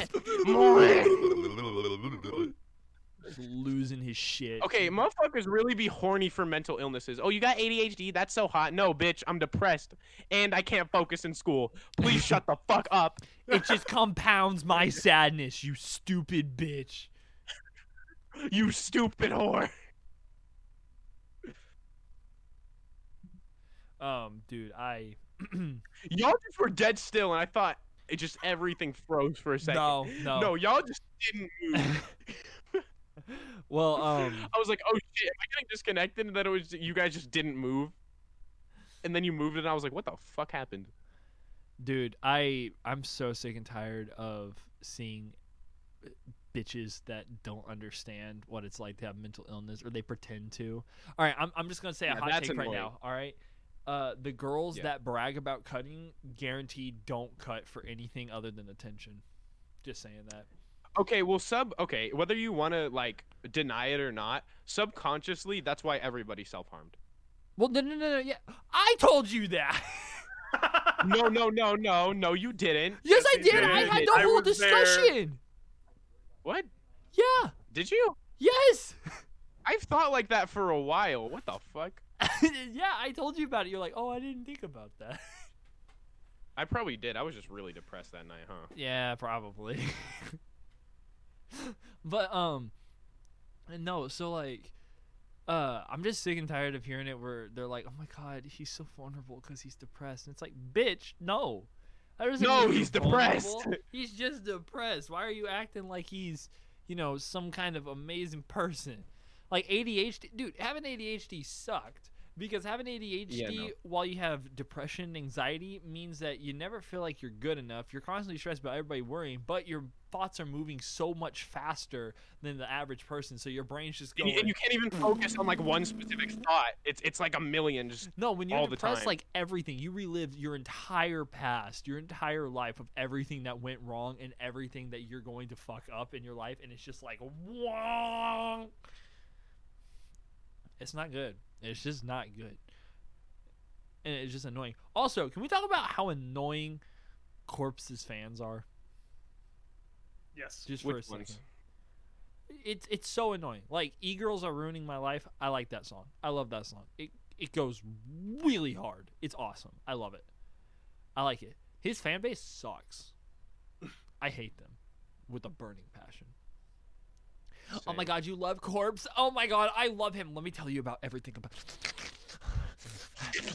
Just losing his shit. Okay, motherfuckers really be horny for mental illnesses. Oh, you got ADHD? That's so hot. No, bitch, I'm depressed, and I can't focus in school. Please shut the fuck up. It just compounds my sadness, you stupid bitch. You stupid whore. Um, dude, I Y'all just were dead still, and I thought it just everything froze for a second. no, no. No, y'all just didn't move. Well, um, I was like, oh shit, am I getting disconnected? And then it was you guys just didn't move. And then you moved and I was like, what the fuck happened? dude, I I'm so sick and tired of seeing bitches that don't understand what it's like to have mental illness or they pretend to. All right, I'm I'm just gonna say a Yeah, hot that's take right now. All right. Uh, the girls Yeah. that brag about cutting guaranteed don't cut for anything other than attention. Just saying that. Okay, well, sub. Okay, whether you want to like deny it or not, subconsciously, that's why everybody self-harmed. Well, no, no, no, no. Yeah, I told you that. no, no, no, no, no, you didn't. yes, I did. did. I had the I whole was there. discussion. What? Yeah. Did you? Yes. I've thought like that for a while. What the fuck? yeah, I told you about it. You're like, oh, I didn't think about that. I probably did. I was just really depressed that night, huh? Yeah, probably. but um no, so like uh I'm just sick and tired of hearing it where they're like, "Oh my god, he's so vulnerable cuz he's depressed." And it's like, "Bitch, no." No, he's depressed. vulnerable. He's just depressed. Why are you acting like he's, you know, some kind of amazing person? Like ADHD, dude, having ADHD sucked because having ADHD no. while you have depression, and anxiety means that you never feel like you're good enough. You're constantly stressed about everybody worrying, but your thoughts are moving so much faster than the average person, so your brain's just going. you, and you can't even focus on like one specific thought. It's it's like a million. Just no, when you're all the depressed, time. like everything, you relive your entire past, your entire life of everything that went wrong and everything that you're going to fuck up in your life, and it's just like, wong. It's not good. It's just not good. And it's just annoying. Also, can we talk about how annoying Corpse's fans are? yes. Just for a which second. ones? It's it's so annoying. Like e girls are ruining my life. I like that song. I love that song. It it goes really hard. It's awesome. I love it. I like it. His fan base sucks. I hate them with a burning passion. Oh my god, you love Corpse. Oh my god, I love him. Let me tell you about everything about.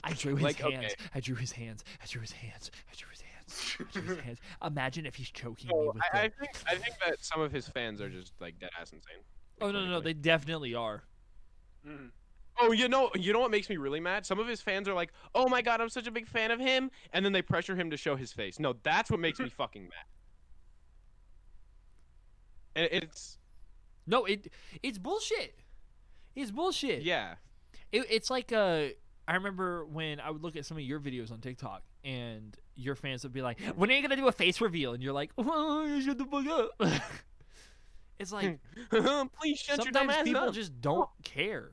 I drew his Like, hands. okay. I drew his hands. I drew his hands. I drew his hands. I drew his hands. Imagine if he's choking me with I, I think I think that some of his fans are just like dead ass insane. Oh no no no! They definitely are. Mhm. Oh, you know, you know what makes me really mad? Some of his fans are like, "Oh my god, I'm such a big fan of him," and then they pressure him to show his face. No, that's what makes me fucking mad. And it's No, it it's bullshit. It's bullshit. Yeah. It, it's like uh, I remember when I would look at some of your videos on TikTok, and your fans would be like, "When are you gonna do a face reveal?" And you're like, "Oh, shut the fuck up." it's like Please shut your dumb sometimes ass people up. just don't care.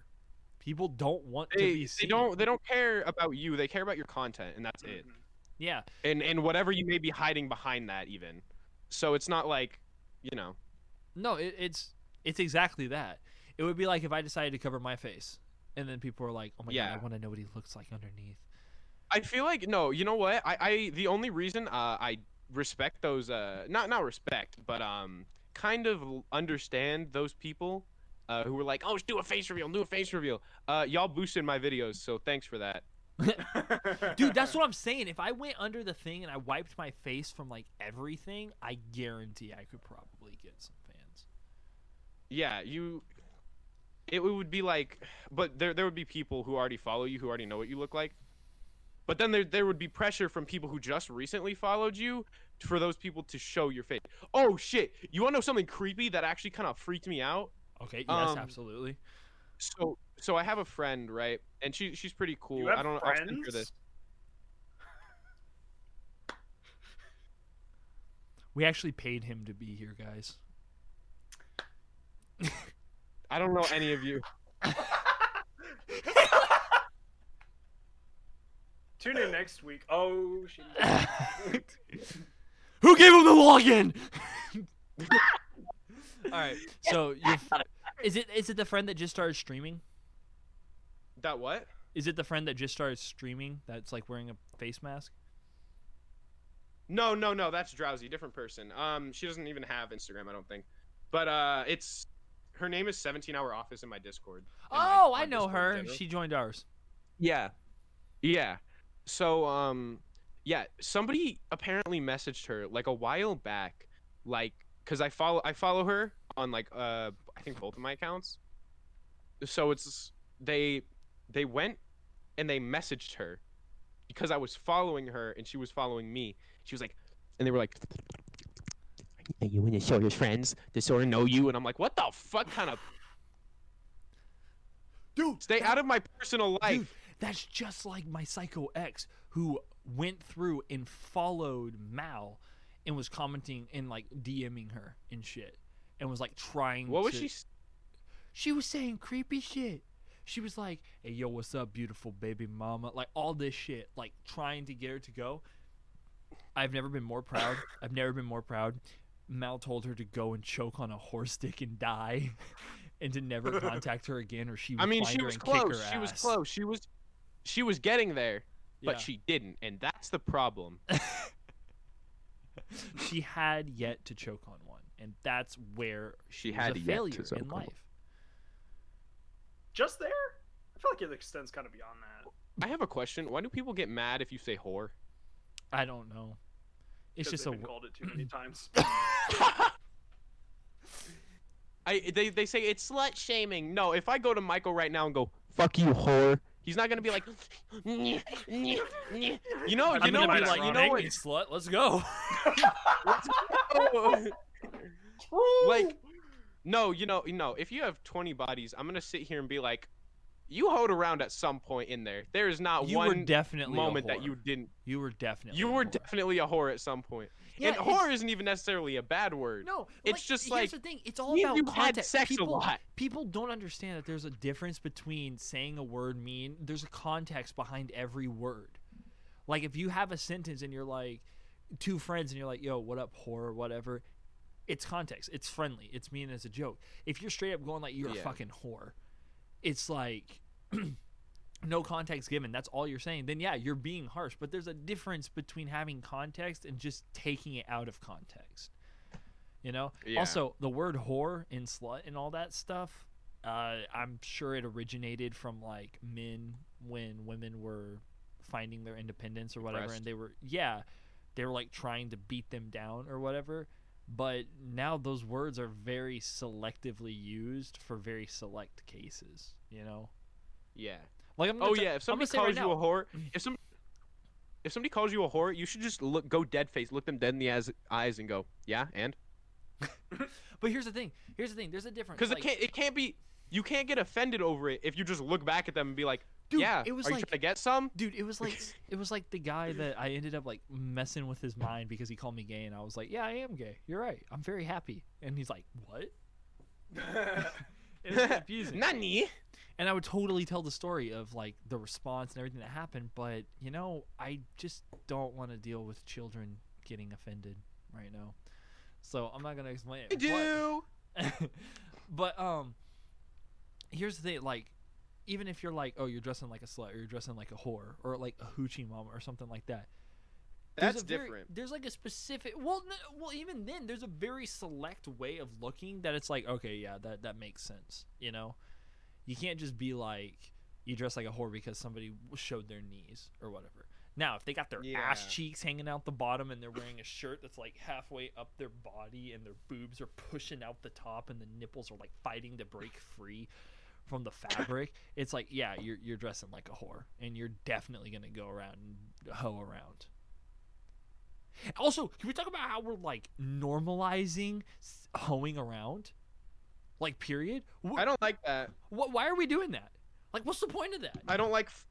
People don't want to be seen. they don't they don't care about you. They care about your content, and that's it. Mhm. Yeah, And and whatever you may be hiding behind that, even. So it's not like, you know. no, it, it's it's exactly that. It would be like if I decided to cover my face, and then people are like, "Oh my god, I want to know what he looks like underneath." I feel like no. You know what? I I the only reason uh, I respect those uh not not respect, but um kind of understand those people uh, who were like, oh, do a face reveal, do a face reveal. Uh, y'all boosted my videos, so thanks for that. Dude, that's what I'm saying. If I went under the thing and I wiped my face from like everything, I guarantee I could probably get some fans. Yeah, you. It would be like, but there there would be people who already follow you who already know what you look like. But then there there would be pressure from people who just recently followed you for those people to show your face. Oh shit! You want to know something creepy that actually kind of freaked me out? Okay, yes, Um, absolutely. So so I have a friend, right? And she she's pretty cool. You have I don't know. I'll send her friends? this. We actually paid him to be here, guys. I don't know any of you. Tune in next week. Oh shit. Who gave him the login? All right. So you is it is it the friend that just started streaming? That what? Is it the friend that just started streaming that's like wearing a face mask? No, no, no. That's drowsy. Different person. Um, she doesn't even have Instagram. I don't think. But uh, it's her name is 17 Hour Office in my Discord. in my- Oh, I know Discord her. general. She joined ours. Yeah. Yeah. So um yeah, somebody apparently messaged her like a while back like cuz I follow I follow her on like uh I think both of my accounts. So it's they they went and they messaged her because I was following her and she was following me. She was like and they were like you want to show your friends to sort of know you and I'm like what the fuck kind of Dude, stay out of my personal life. Dude, that's just like my psycho ex who went through and followed Mal and was commenting and like DMing her and shit and was like trying What was she She was saying creepy shit. She was like, "Hey yo, what's up, beautiful baby mama?" Like all this shit, like trying to get her to go. I've never been more proud. I've never been more proud. Mal told her to go and choke on a horse dick and die, and to never contact her again, or she would I mean, find she her was and kick her close. She was close. She was, she was getting there, but Yeah. she didn't, and that's the problem. she had yet to choke on one, and that's where She she, had a yet to failure in on one. life. Just there? I feel like it extends kind of beyond that. I have a question. Why do people get mad if you say whore? I don't know. It's 'cause just a they've been called it too many times. I they they say it's slut shaming. No, if I go to Michael right now and go fuck you whore, he's not gonna be like, you know, you know be like, you know what, slut, let's go. like, no, you know, you know, if you have 20 bodies, I'm gonna sit here and be like, you hold around at some point in there. There is not you one definitely moment that you didn't. You were definitely. You were whore. definitely a whore at some point. Yeah, and whore isn't even necessarily a bad word. No, It's like, just here's like, the thing. It's all about you had context. sex a people, lot. people don't understand that there's a difference between saying a word mean. There's a context behind every word. Like if you have a sentence and you're like two friends and you're like, "Yo, what up, whore?" or whatever. It's context. It's friendly. It's mean as a joke. If you're straight up going like you're Yeah. a fucking whore, it's like no context given. That's all you're saying. Then yeah, you're being harsh. But there's a difference between having context and just taking it out of context. You know. Yeah. Also, the word whore and slut and all that stuff. Uh, I'm sure it originated from like men when women were finding their independence or whatever, Oppressed. and they were yeah, they were like trying to beat them down or whatever. But now those words are very selectively used for very select cases. You know. Yeah. Like I'm Oh t- yeah. If somebody calls right you now, a whore, if some, if somebody calls you a whore, you should just look, go dead face, look them dead in the eyes, eyes, and go, yeah, and But here's the thing. Here's the thing. There's a difference. because like, it can't, it can't be, you can't get offended over it if you just look back at them and be like, Dude, yeah, it was are like- you trying to get some? Dude, it was like it was like the guy that I ended up like messing with his mind because he called me gay, and I was like, "Yeah, I am gay. You're right. I'm very happy." And he's like, "What?" It was confusing. Nani? and I would totally tell the story of like the response and everything that happened, but you know, I just don't want to deal with children getting offended right now. So I'm not gonna explain it. I but- do. but um here's the thing like even if you're like oh you're dressing like a slut or you're dressing like a whore or like a hoochie mama or something like that there's That's very- different. there's like a specific well n- well even then there's a very select way of looking that it's like okay yeah that that makes sense you know? You can't just be like you dress like a whore because somebody showed their knees or whatever. Now if they got their ass cheeks hanging out the bottom and they're wearing a shirt that's like halfway up their body and their boobs are pushing out the top and the nipples are like fighting to break free from the fabric it's like yeah you're, you're dressing like a whore and you're definitely gonna go around and hoe around also, can we talk about how we're like normalizing hoeing around? Like, period. Wh- I don't like that. wh- why are we doing that? Like, what's the point of that? I don't like. f-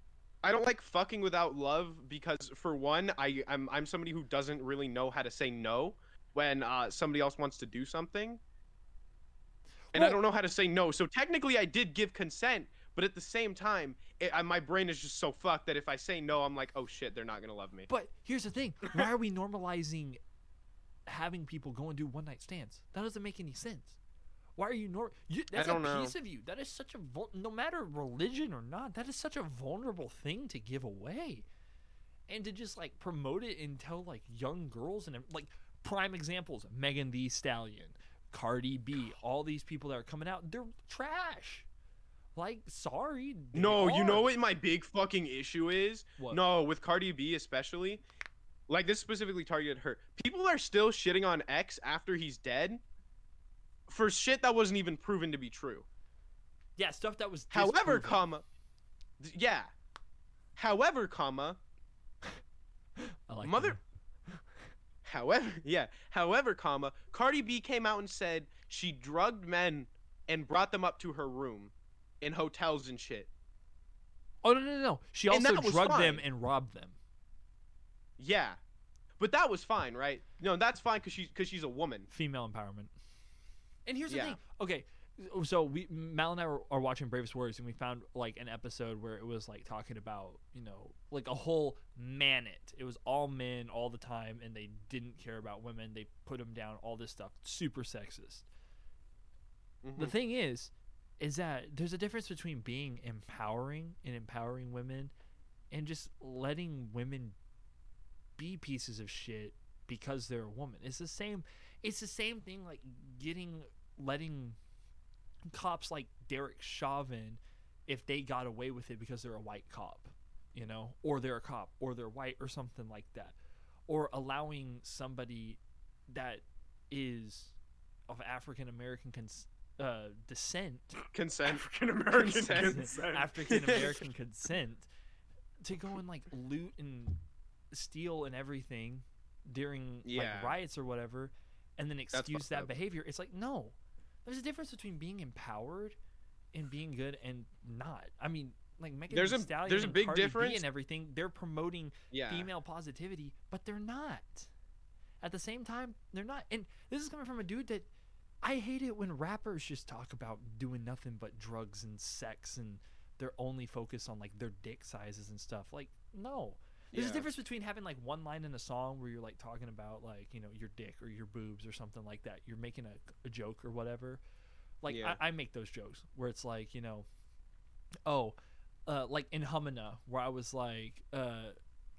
I don't like fucking without love because for one, I I'm I'm somebody who doesn't really know how to say no when uh, somebody else wants to do something, and I don't know how to say no. So technically, I did give consent, but at the same time, it, I, my brain is just so fucked that if I say no, I'm like, oh shit, they're not gonna love me. But here's the thing: why are we normalizing having people go and do one night stands? That doesn't make any sense. Why are you nor? You, that's a know. piece of you. That is such a vul- no matter religion or not. That is such a vulnerable thing to give away, and to just like promote it and tell like young girls and like prime examples: Megan Thee Stallion, Cardi B, all these people that are coming out. They're trash. Like, sorry. No, you know what my big fucking issue is? What? No, with Cardi B especially. Like this specifically targeted her. People are still shitting on X after he's dead for shit that wasn't even proven to be true. Yeah, stuff that was. However, disproven. comma yeah. However, comma I like mother that. However, yeah. However, comma Cardi B came out and said she drugged men and brought them up to her room in hotels and shit. Oh no no no! She And also that was drugged them and robbed them. Yeah. But that was fine, right? No, that's fine cuz she's cuz she's a woman. Female empowerment. And here's the thing. Okay, so we Mal and I were, are watching Bravest Warriors, and we found like an episode where it was like talking about you know like a whole man it. It was all men all the time, and they didn't care about women. They put them down. All this stuff, super sexist. The Mhm. thing is, is that there's a difference between being empowering and empowering women, and just letting women be pieces of shit because they're a woman. It's the same. It's the same thing like getting letting cops like Derek Chauvin if they got away with it because they're a white cop, you know, or they're a cop or they're white or something like that, or allowing somebody that is of African American cons- uh, descent Consent. African American Consent. consent. African American consent to go and like loot and steal and everything during Yeah. like riots or whatever, and then excuse that up. behavior. It's like no, there's a difference between being empowered and being good and not. I mean, like Megan There's Thee a- Stallion there's a big Cardi B difference. and everything. They're promoting Yeah. female positivity, but they're not. At the same time, they're not. And this is coming from a dude that I hate it when rappers just talk about doing nothing but drugs and sex and they're only focused on like their dick sizes and stuff. Like, no. There's a difference between having like one line in a song where you're like talking about like, you know, your dick or your boobs or something like that. You're making a, a joke or whatever. Like, Yeah. I, I make those jokes where it's like, you know, oh, uh, like in Humana, where I was like, uh,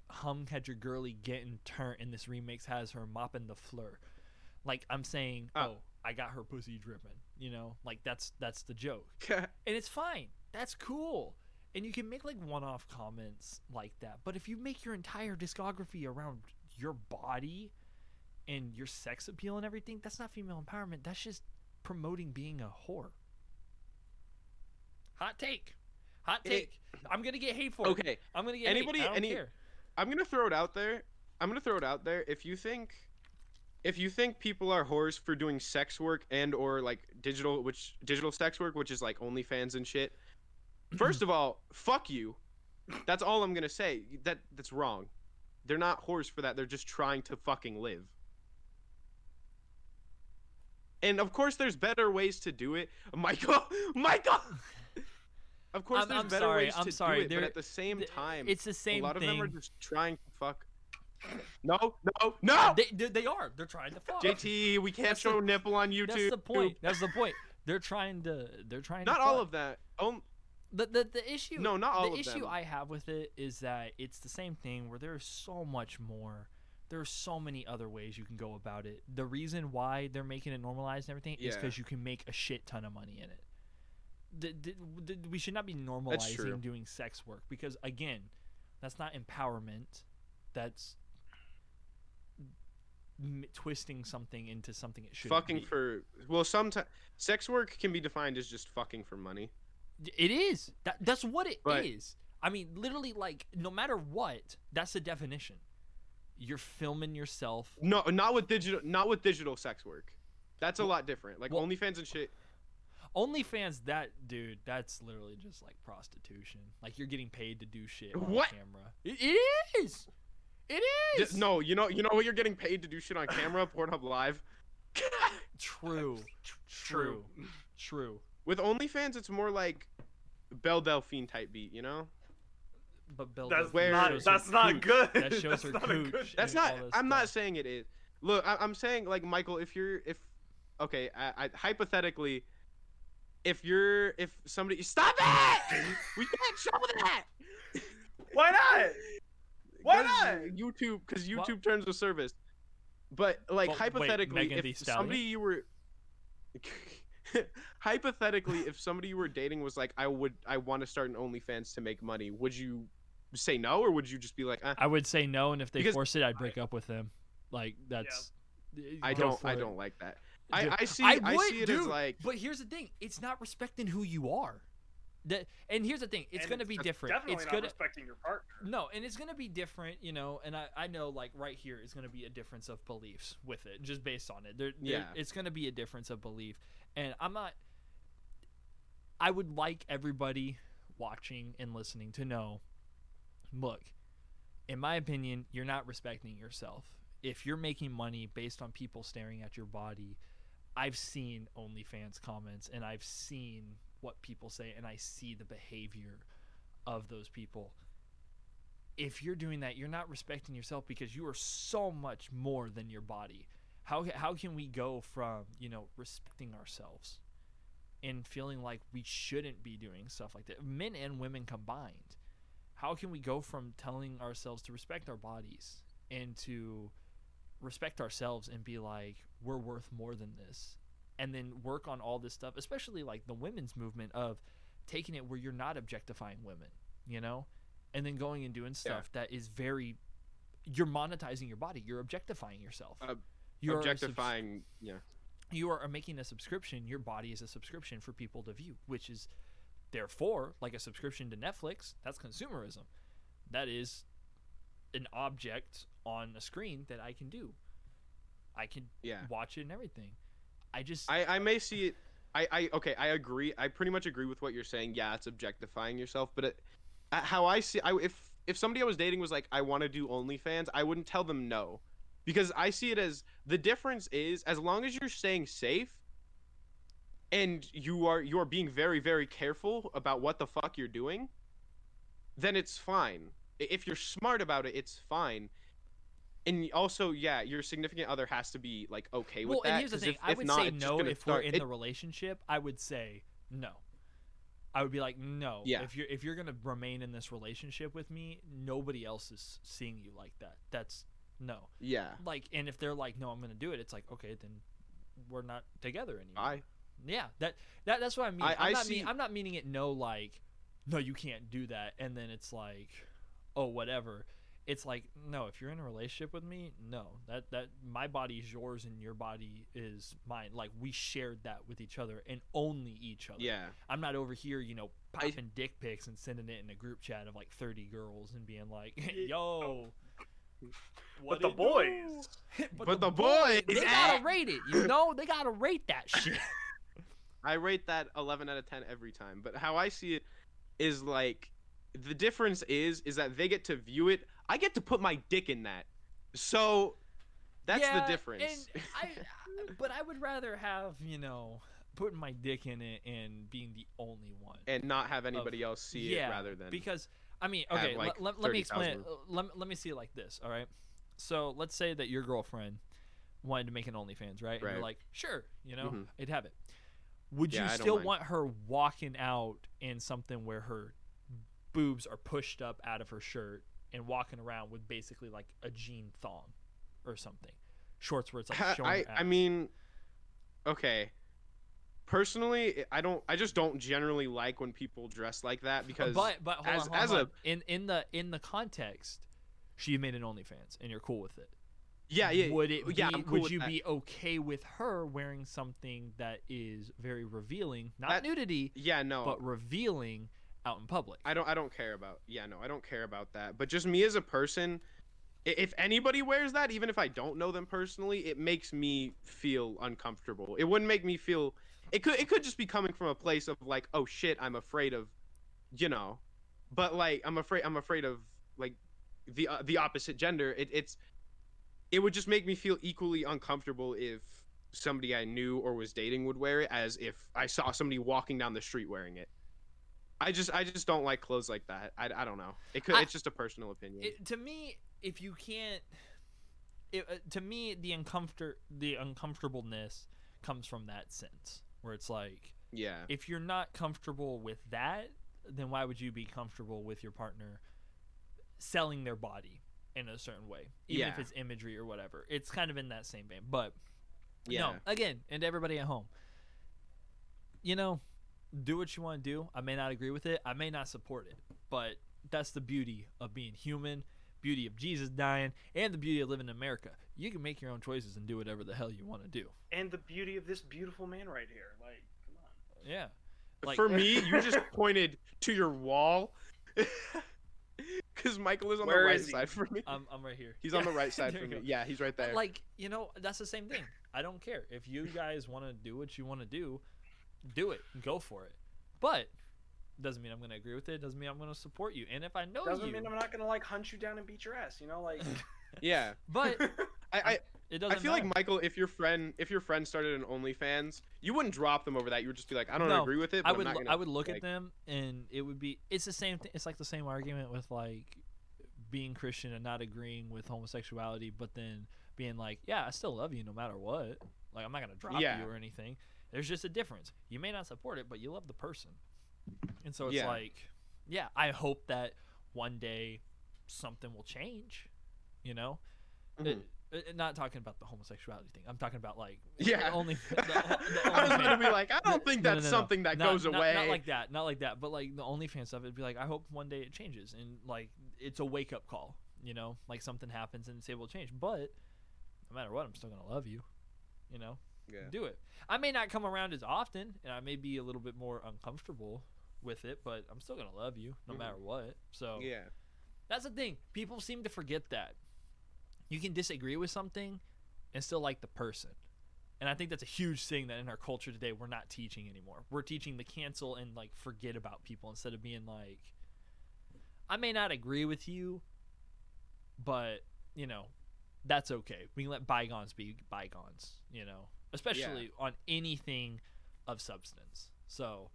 Hum had your girly getting turned, and this remix has her mopping the floor. Like I'm saying, Ah. oh, I got her pussy dripping. You know, like that's that's the joke, and it's fine. That's cool, and you can make like one-off comments like that. But if you make your entire discography around your body and your sex appeal and everything, that's not female empowerment. That's just promoting being a whore. Hot take. Hot It- take. I'm gonna get hate for it. okay. I'm gonna get Anybody- hate. I any- care. I'm gonna throw it out there. I'm gonna throw it out there. If you think, if you think people are whores for doing sex work and or like digital which digital sex work which is like OnlyFans and shit first mm-hmm. of all fuck you that's all i'm gonna say that that's wrong they're not whores for that they're just trying to fucking live and of course there's better ways to do it michael michael of course I'm- there's I'm better sorry, ways I'm to sorry, do it there- but at the same time it's the same a lot thing. of them are just trying to fuck no no no They, they, they are. They're trying to fuck. JT, we can't That's show the- nipple on YouTube. That's the point. That's the point. They're trying to. They're trying. Not to all of that. Oh, The, the the issue. No, not all the of issue them. I have with it is that it's the same thing where there's so much more. There are so many other ways you can go about it. The reason why they're making it normalized and everything is Yeah. because you can make a shit ton of money in it. The, the, the, we should not be normalizing doing sex work because again, that's not empowerment. That's m- twisting something into something it should fucking be. for well, sometimes sex work can be defined as just fucking for money. It is. That that's what it is. But- I mean, literally, like no matter what, that's the definition. You're filming yourself. No, not with digital. Not with digital sex work. That's a Well- lot different. Like well- OnlyFans and shit. OnlyFans, that dude, that's literally just like prostitution. Like you're getting paid to do shit on What? camera. It, is. It D- No, you know, you know what you're getting paid to do shit on camera, Pornhub Live. True. True. True. With OnlyFans, it's more like Belle Delphine type beat. You know. But Bill That's does- where- not. shows her That's not cooch. good. That shows That's her not cooch. good- That's not. I'm not saying it is. Look, I, I'm saying like Michael, if you're if, okay, I, I, hypothetically, if you're if somebody stop it, we can't show that. Why not? Why 'Cause not? YouTube, because What? YouTube terms of service. But like But wait, hypothetically, Megan Thee if Stallion? somebody you were hypothetically, if somebody you were dating was like, I would, I want to start an OnlyFans to make money, would you say no, or would you just be like, eh, I would say no, and if they Because- force it, I'd break up with them. Like that's. I don't, I it. don't like that. I, Dude, I see, I I, see it dude, as like, But here's the thing: it's not respecting who you are. That and here's the thing: it's gonna be different. Definitely It's not gonna respecting your partner. no, and it's gonna be different, you know. And I I know like right here is gonna be a difference of beliefs with it, just based on it. There, there- Yeah. it's gonna be a difference of belief, and I'm not. I would like everybody watching and listening to know. Look, in my opinion, you're not respecting yourself. If you're making money based on people staring at your body, I've seen OnlyFans comments and I've seen what people say and I see the behavior of those people. If you're doing that, you're not respecting yourself because you are so much more than your body. How how can we go from, you know, respecting ourselves and feeling like we shouldn't be doing stuff like that, men and women combined? How can we go from telling ourselves to respect our bodies and to respect ourselves and be like we're worth more than this and then work on all this stuff especially like the women's movement of taking it where you're not objectifying women you know and then going and doing stuff that is very you're monetizing your body you're objectifying yourself. Uh, you're a subs- objectifying, yeah. you are making a subscription your body is a subscription for people to view which is therefore like a subscription to netflix that's consumerism that is an object on a screen that i can do i can Yeah. watch it and everything i just I, I may see it. I, I okay. I agree. I pretty much agree with what you're saying. Yeah, it's objectifying yourself. But it, how I see, I if if somebody I was dating was like, I want to do OnlyFans, I wouldn't tell them no, because I see it as the difference is as long as you're staying safe, and you are you are being very very careful about what the fuck you're doing, then it's fine. If you're smart about it, it's fine. And also, yeah, your significant other has to be like okay with well that. and here's the thing if- i would not, say no if we're in it- the relationship i would say no i would be like no Yeah. if you're if you're gonna remain in this relationship with me nobody else is seeing you like that that's no. Yeah. like and if they're like no i'm gonna do it it's like okay then we're not together anymore. I yeah that, that that's what i mean. I- am not see- mean, i'm not meaning it no like no you can't do that and then it's like oh whatever. It's like no if you're in a relationship with me no. That that my body is yours and your body is mine. Like we shared that with each other and only each other. Yeah. i'm not over here you know I- dick pics and sending it in a group chat of like 30 girls and being like yo But the boys. But the boys, they eh? gotta rate it. You know, they gotta rate that shit. I rate that 11 out of 10 every time. But how I see it is like the difference is is that they get to view it. I get to put my dick in that. So that's Yeah, the difference. And I, I- but I would rather have you know putting my dick in it and being the only one. and not have anybody else see yeah, it rather than because I mean, okay, like, let, let me explain. It. Let, let me see it like this. All right. So let's say that your girlfriend wanted to make an OnlyFans, right? And Right. you're like, sure, you know, Mhm. I'd have it. Would Yeah, you I still want her walking out in something where her boobs are pushed up out of her shirt and walking around with basically like a jean thong or something, shorts where it's like showing I I mean okay. Personally, I don't I just don't generally like when people dress like that because but but hold as- on, hold as on. a- in in the in the context, she made an OnlyFans and you're cool with it. yeah, yeah, would it be, yeah, cool would you that. be okay with her wearing something that is very revealing not That- nudity Yeah, no. but revealing out in public I don't I don't care about yeah no I don't care about that but just me as a person if anybody wears that even if I don't know them personally it makes me feel uncomfortable it wouldn't make me feel it could it could just be coming from a place of like oh shit I'm afraid of you know but like I'm afraid I'm afraid of like the uh, the opposite gender it, it's it would just make me feel equally uncomfortable if somebody I knew or was dating would wear it as if I saw somebody walking down the street wearing it I just I just don't like clothes like that. I, I don't know. It could I- it's just a personal opinion. it, to me if you can't it, uh, to me the uncomfort the uncomfortableness comes from that sense where it's like yeah. if you're not comfortable with that, then why would you be comfortable with your partner selling their body in a certain way, even if it's imagery or whatever? It's kind of in that same vein. But Yeah. no, again, and to everybody at home, you know, do what you want to do. I may not agree with it. I may not support it, but that's the beauty of being human. Beauty of Jesus dying, and the beauty of living in America. You can make your own choices and do whatever the hell you want to do. And the beauty of this beautiful man right here. Like, come on. Yeah. Like- For me, you just pointed to your wall. Cuz Michael is on Where the right side for me. I'm, I'm right here. He's on the right side for me. go. Yeah, he's right there. Like, you know, that's the same thing. I don't care. If you guys want to do what you want to do, do it. Go for it. But doesn't mean I'm going to agree with it. Doesn't mean I'm going to support you. And if I know you. Doesn't mean I'm not gonna like hunt you down and beat your ass. You know, like. yeah. but I, I it doesn't feel matter. like Michael, if your friend if your friend started an OnlyFans, you wouldn't drop them over that. You would just be like, I don't No, agree with it. But I would lo- gonna, I would look like, at them and it would be it's the same thing. It's like the same argument with like being Christian and not agreeing with homosexuality, but then being like, yeah, I still love you no matter what. Like I'm not gonna drop Yeah. you or anything. There's just a difference. You may not support it, but you love the person, and so it's Yeah. like, yeah, I hope that one day something will change. You know, Mhm. Uh, uh, not talking about the homosexuality thing. I'm talking about like Yeah. only. The, the I was gonna be like, I don't think no, no, that's no, no. something that Not- goes not- away. Not like that. Not like that. But like the OnlyFans stuff, it'd be like, I hope one day it changes and like it's a wake up call. You know, like something happens and it's able to change. But no matter what, I'm still gonna love you. You know, yeah. do it. I may not come around as often, and I may be a little bit more uncomfortable with it, but I'm still gonna love you no Mhm. matter what. So Yeah. that's the thing. People seem to forget that you can disagree with something and still like the person. And I think that's a huge thing that in our culture today we're not teaching anymore. We're teaching the cancel and like forget about people instead of being like I may not agree with you, but you know, that's okay. We can let bygones be bygones, you know, especially on anything of substance. So,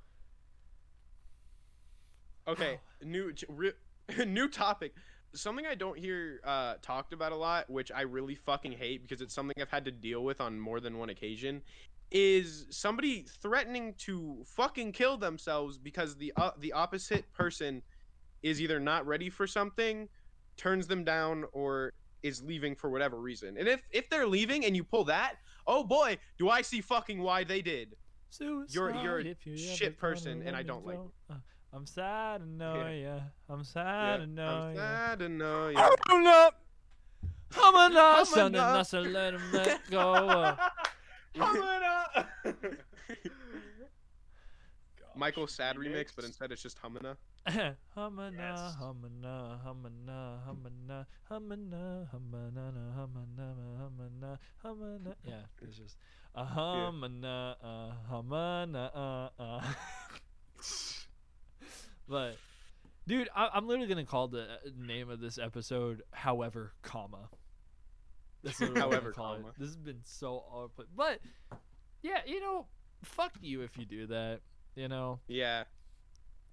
Okay, new re- new topic. Something I don't hear uh, talked about a lot, which I really fucking hate because it's something I've had to deal with on more than one occasion, is somebody threatening to fucking kill themselves because the uh, the opposite person is either not ready for something, turns them down, or is leaving for whatever reason. And if if they're leaving and you pull that, oh boy, do I see fucking why they did. You're- you're a you shit person, and I don't like. I'm sad to know Yeah. ya. I'm sad to know I'm ya. sad to know ya. Open up. I'm a Humana. son and nothing let him let go. Coming up. Michael Sad remix, remix? but instead it's just Humana. Humana, Yes. humana, humana, humana, humana, humana, humana, humana, humana. Yeah, it's just a humana, uh, humana, uh, uh. But, dude, I, I'm literally gonna call the uh, name of this episode "However, comma." That's literally However, gonna it. comma. This has been so awkward, but yeah, you know, fuck you if you do that. You know, Yeah.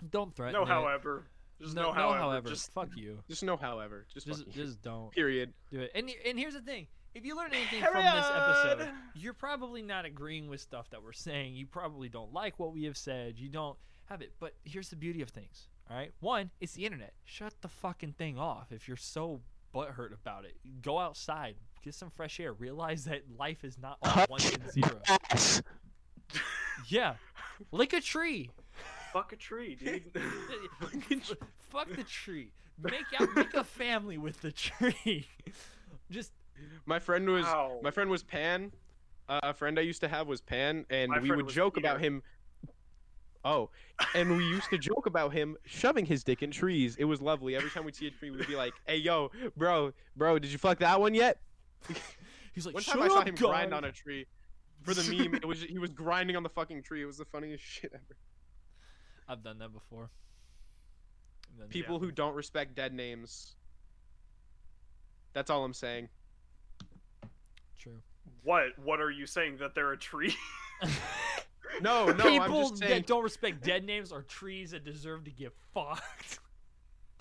don't threaten. No, it. however. Just no, no, however. however, Just fuck you. Just no however. Just Just, fucking- just don't period. do it. And and here's the thing: if you learn anything Period. from this episode, you're probably not agreeing with stuff that we're saying. You probably don't like what we have said. You don't have it. But here's the beauty of things. All right, one, it's the internet. Shut the fucking thing off if you're so butthurt about it. Go outside, get some fresh air. Realize that life is not all one and zero. Yeah, lick a tree. fuck a tree, dude. Fuck the tree. Make out. Make a family with the tree. Just My friend was Ow. my friend was Pan. Uh, a friend I used to have was Pan, and My we would was joke about him. Oh, and we used to joke about him shoving his dick in trees. It was lovely. Every time we'd see a tree, we'd be like, "Hey, yo, bro, bro, did you fuck that one yet?" he's like. One Shut time I saw up, him God." grind on a tree. For the meme, it was he was grinding on the fucking tree. It was the funniest shit ever. I've done that before. Then- People who don't respect dead names. That's all I'm saying. True. what? What are you saying? That they're a tree? No, no, People I'm just saying. that don't respect dead names are trees that deserve to get fucked.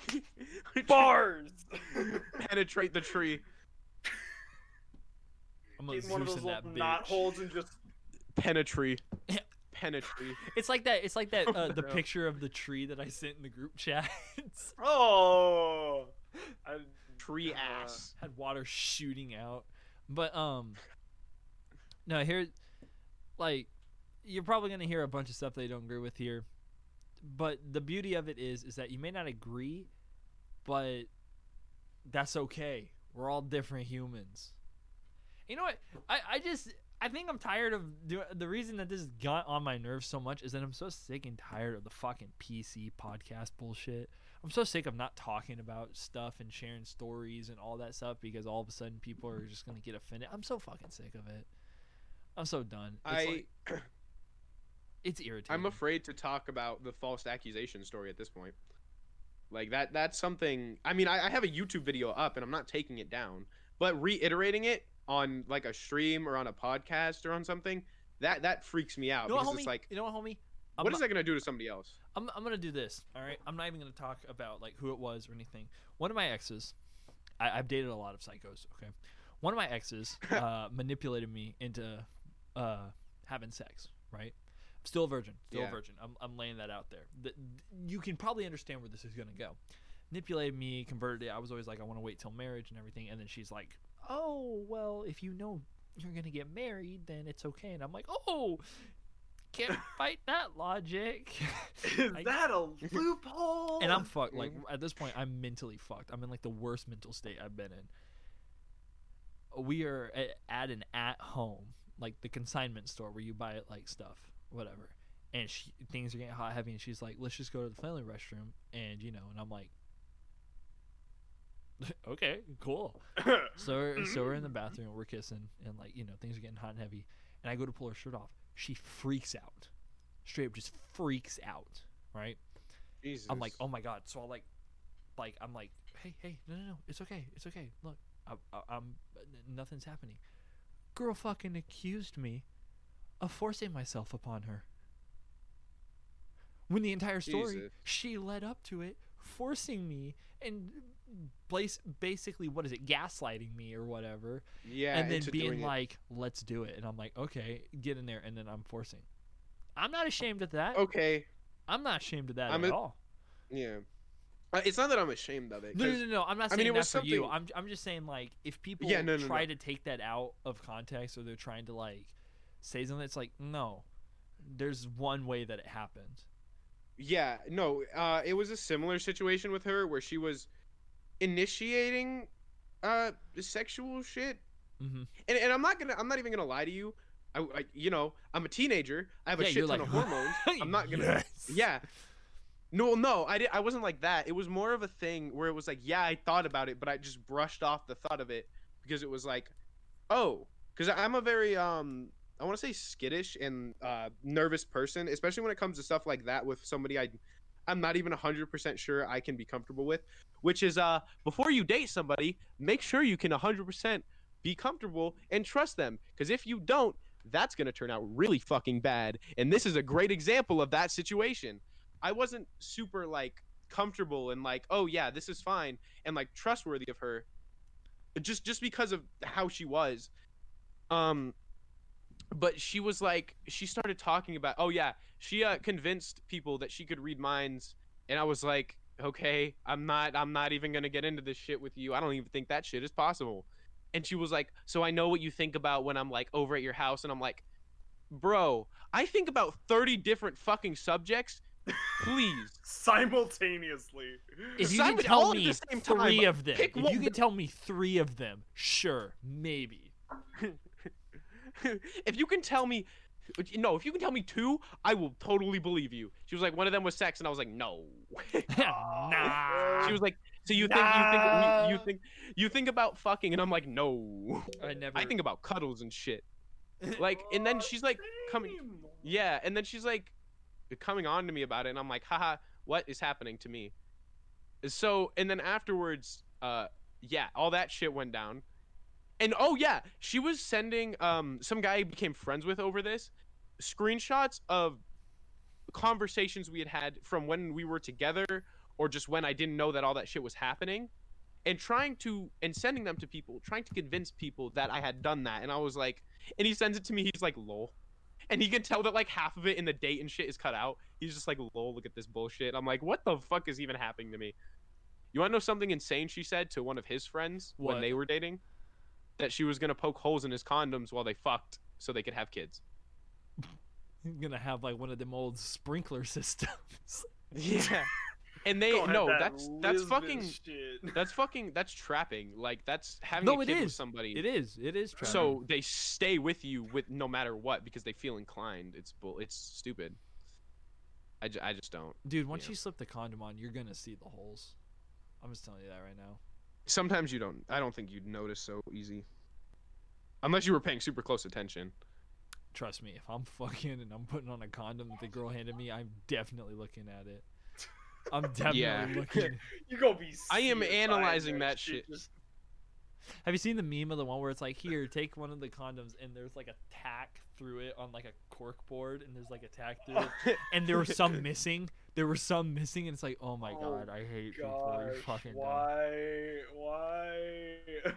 Bars. penetrate the tree, I'm gonna Get one of those little knot holes and just. penetrate, penetrate. It's like that. It's like that. Uh, the No. picture of the tree that I sent in the group chat Oh. I, Tree Uh, ass. had water shooting out. But um, no, here, like, you're probably gonna hear a bunch of stuff that you don't agree with here. But the beauty of it is, is that you may not agree, but that's okay. We're all different humans. You know what? I, I just I think I'm tired of do, the reason that this got on my nerves so much is that I'm so sick and tired of the fucking PC podcast bullshit. I'm so sick of not talking about stuff and sharing stories and all that stuff because all of a sudden people are just gonna get offended. I'm so fucking sick of it. I'm so done. It's I like, it's irritating. I'm afraid to talk about the false accusation story at this point. Like that that's something I mean I, I have a YouTube video up and I'm not taking it down, but reiterating it on like a stream or on a podcast or on something, that that freaks me out You know what, because homie? it's like you know what, homie? I'm what not- is that gonna do to somebody else? I'm, I'm gonna do this. All right. I'm not even gonna talk about like who it was or anything. One of my exes, I, I've dated a lot of psychos. Okay. One of my exes uh, manipulated me into uh, having sex. Right. Still a virgin. Still a virgin. I'm, I'm laying that out there. The, you can probably understand where this is gonna go. Manipulated me, converted it. I was always like, I want to wait till marriage and everything. And then she's like, Oh well, if you know you're gonna get married, then it's okay. And I'm like, Oh, can't fight that logic. is I- that a loophole? and I'm fucked. Like at this point, I'm mentally fucked. I'm in like the worst mental state I've been in. We are at, at an at home, like the consignment store where you buy it like stuff, whatever. And she, things are getting hot heavy, and she's like, "Let's just go to the family restroom," and you know, and I'm like, "Okay, cool." So we're, so we're in the mm-hmm. bathroom, we're kissing, and like you know, things are getting hot and heavy. And I go to pull her shirt off. She freaks out, straight up, just freaks out. Right? Jesus. I'm like, oh my god. So I like, like I'm like, hey, hey, no, no, no, it's okay, it's okay. Look, I, I, I'm nothing's happening. Girl fucking accused me of forcing myself upon her. When the entire story, Jesus. she led up to it, forcing me and bas- basically, what is it, gaslighting me or whatever, yeah, and then being like, let's do it. And I'm like, okay, get in there, and then I'm forcing. I'm not ashamed of that. okay, I'm not ashamed of that I'm at a- all. yeah. Uh, it's not that I'm ashamed of it. No, no, no, no. I'm not I saying mean, it that was for you. I'm, I'm just saying like if people Yeah, no, no, try no. to take that out of context or they're trying to like say something, it's like no. There's one way that it happened. Yeah, no, uh, it was a similar situation with her where she was initiating uh sexual shit, Mhm. and and I'm not gonna, I'm not even gonna lie to you. I, I you know, I'm a teenager. I have a Yeah, shit ton like, of hormones. I'm not gonna. Yes. Yeah, No, no, I did. I wasn't like that. It was more of a thing where it was like, yeah, I thought about it, but I just brushed off the thought of it because it was like, oh, because I'm a very um, I want to say skittish and uh, nervous person, especially when it comes to stuff like that with somebody I, I'm not even hundred percent sure I can be comfortable with. Which is uh, before you date somebody, make sure you can hundred percent be comfortable and trust them, because if you don't, that's gonna turn out really fucking bad. And this is a great example of that situation. I wasn't super like comfortable and like, oh yeah, this is fine and like trustworthy of her just just because of how she was. Um but she was like she started talking about oh yeah, she uh convinced people that she could read minds and I was like, okay, I'm not I'm not even going to get into this shit with you. I don't even think that shit is possible. And she was like, "So I know what you think about when I'm like over at your house." And I'm like, "Bro, I think about 30 different fucking subjects please. Simultaneously. If you Simon- can tell me the same time, three of them, if one. you can tell me three of them, sure, maybe. if you can tell me no, if you can tell me two, I will totally believe you. She was like, one of them was sex, and I was like, no. nah. she was like, so you think you think you, you think you think about fucking, and I'm like, no. I never. I think about cuddles and shit. Like, and then she's like coming, yeah, and then she's like coming on to me about it, and I'm like, haha, what is happening to me? So, and then afterwards, uh, yeah, all that shit went down. And oh yeah, she was sending um some guy I became friends with over this screenshots of conversations we had had from when we were together or just when I didn't know that all that shit was happening and trying to and sending them to people trying to convince people that I had done that. And I was like and he sends it to me he's like lol. And he can tell that like half of it in the date and shit is cut out. He's just like lol look at this bullshit. I'm like what the fuck is even happening to me? You want to know something insane she said to one of his friends What? when they were dating that she was going to poke holes in his condoms while they fucked so they could have kids I'm gonna have like one of them old sprinkler systems. yeah and they Go no that that's that's fucking shit. that's fucking that's trapping like that's having No, a it kid with somebody It is. It is. trapping. so they stay with you with no matter what because they feel inclined it's bull it's stupid I, I just don't dude, once yeah. you slip the condom on, you're gonna see the holes. I'm just telling you that right now. Sometimes you don't i don't think you'd notice so easy unless you were paying super close attention Trust me, if I'm fucking and I'm putting on a condom that the girl handed me, I'm definitely looking at it. I'm definitely Yeah. looking. You gonna be. I am analyzing that shit. Just Have you seen the meme of the one where it's like, here, take one of the condoms, and there's like a tack through it on like a cork board, and there's like a tack through it, and there were some missing. There were some missing, and it's like, oh my Oh, god, I hate people. You're gosh, fucking dumb. why? Why?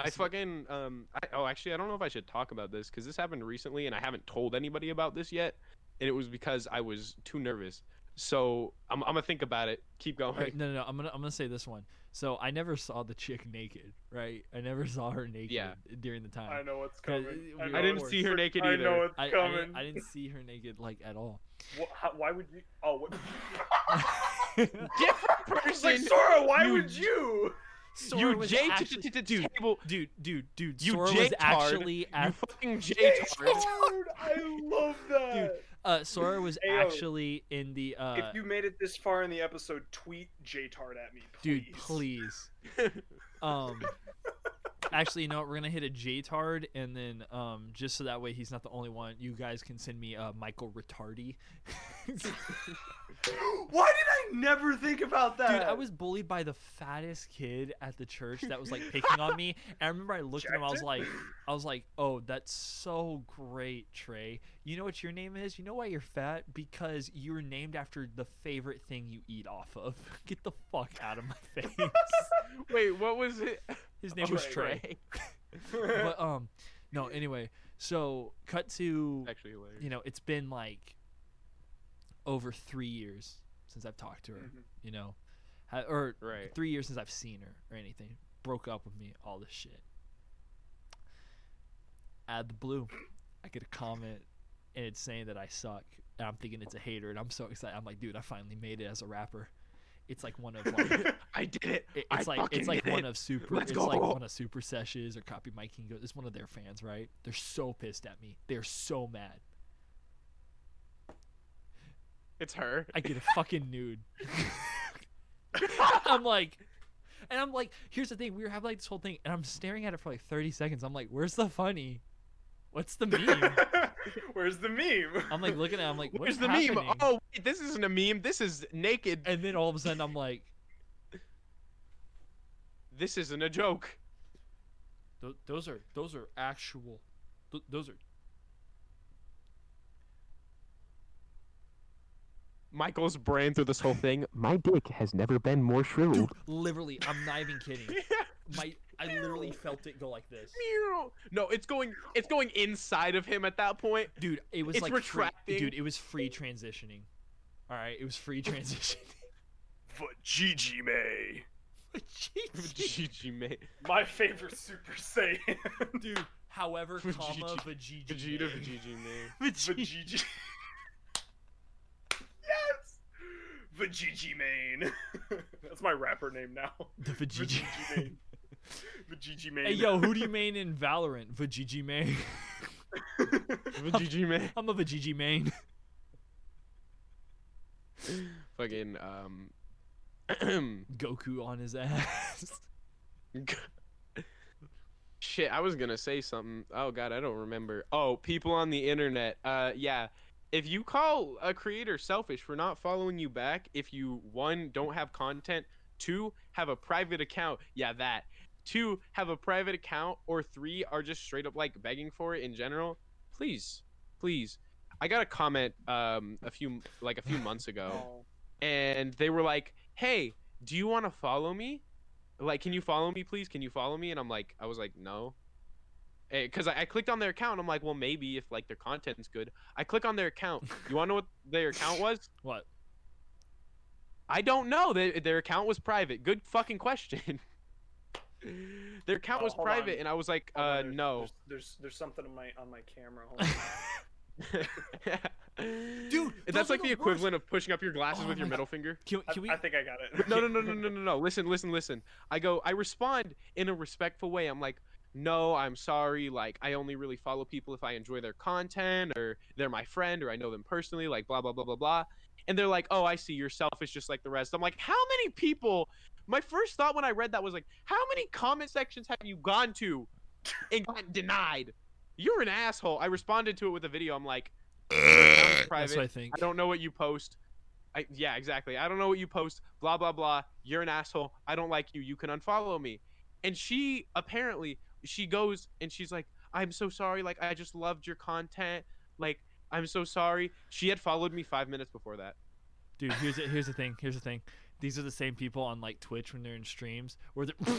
i fucking um I, oh actually i don't know if i should talk about this because this happened recently and i haven't told anybody about this yet and it was because i was too nervous so i'm, I'm gonna think about it keep going Alright, no, no, no. I'm gonna, I'm gonna say this one. So I never saw the chick naked, right? I never saw her naked Yeah. during the time. I know what's coming. I, know I didn't see her naked either. I either. know what's I, I, coming. didn't, I didn't see her naked like at all. Wha- how- why would you? Oh, what? different It's like person Sora, why you- would you? Sora you was j actually- to dude, table dude, dude, dude. You Sora was J-tard. actually you fucking j J-Tard, I love that. uh, Sora was Ayo. actually in the uh, if you made it this far in the episode, tweet J-Tard at me, please. dude, please. please. um, actually, you know what? We're gonna hit a J-tard, and then um, just so that way he's not the only one, you guys can send me uh Michael Retardy. Why did I never think about that? Dude, I was bullied by the fattest kid at the church that was like picking on me. And I remember I looked at him, I was like, I was like, oh, that's so great, Trey. You know what your name is? You know why you're fat? Because you were named after the favorite thing you eat off of. Get the fuck out of my face. wait what was it His name Oh, was Trey. But um, no. Anyway, so cut to actually hilarious you know, it's been like over three years since I've talked to her. Mhm. You know, Ha- or right three years since I've seen her or anything. Broke up with me, all this shit. Add the blue, I get a comment, and it's saying that I suck. And I'm thinking it's a hater, and I'm so excited. I'm like, dude, I finally made it as a rapper. It's like one of like, i did it it- I it's like it's like one it. of super. Let's it's like one of super sessions or copy Mike Kingo. It's one of their fans, right? They're so pissed at me. They're so mad. It's her. I get a fucking nude. I'm like, and I'm like, here's the thing. We were having like this whole thing, and I'm staring at it for like 30 seconds. I'm like, where's the funny? What's the meme? Where's the meme? I'm like looking at. it, I'm like, Where's the happening? meme? Oh, wait, this isn't a meme. This is naked. And then all of a sudden, I'm like, This isn't a joke. "Tho- those are those are actual. th- Those are Michael's brain through this whole thing. My dick has never been more shriveled. dude. Literally, I'm not even kidding. yeah. My I literally felt it go like this. No, it's going. It's going inside of him at that point. Dude, it was It's like retracting. Free, dude, it was free transitioning. All right, it was free transitioning. Vajiji May. GG mate. My favorite Super Saiyan. dude. However, Vegeta- comma Vegeta. Vegeta, Vegeta, man. Vajiji. yes! Vajiji Main. That's my rapper name now. The Vegeta. Vajiji Main. Vajiji Main. Hey yo, who do you main in Valorant? Vegeta main. Vegeta, man. I'm a Vegeta main. Fucking um. Goku on his ass. Shit, I was gonna say something. Oh god, I don't remember. Oh, people on the internet. Uh, yeah. If you call a creator selfish for not following you back, if you one don't have content, two have a private account, yeah, that. Two have a private account, or three are just straight up like begging for it in general. Please, please. I got a comment um a few like a few months ago Oh. and they were like, "Hey, do you want to follow me? Like, can you follow me, please? Can you follow me?" And I'm like, I was like, no, because I, I clicked on their account. I'm like, well, maybe if like their content's good. I click on their account. You want to know what their account was? What? I don't know. They, their account was private. Good fucking question. Their account Oh, was hold private, on. and I was like, Hold uh, there's- no. There's, there's there's something on my on my camera. Hold on. Dude, that's like the the equivalent of pushing up your glasses Oh with your my middle finger. Can, I, can we? I think I got it. no, no, no, no, no, no, no. Listen, listen, listen. I go, I respond in a respectful way. I'm like, no, I'm sorry. Like, I only really follow people if I enjoy their content or they're my friend or I know them personally, like, blah, blah, blah, blah, blah. And they're like, oh, I see. You're selfish just like the rest. I'm like, how many people? My first thought when I read that was like, how many comment sections have you gone to and gotten denied? You're an asshole. I responded to it with a video. I'm like, "Your account is That's private. what I think. I don't know what you post. I, yeah, exactly. I don't know what you post. Blah blah blah. You're an asshole. I don't like you. You can unfollow me. And she apparently she goes and she's like, I'm so sorry. Like I just loved your content. Like I'm so sorry. She had followed me five minutes before that. Dude, here's the, here's the thing. Here's the thing. These are the same people on like Twitch when they're in streams where they're.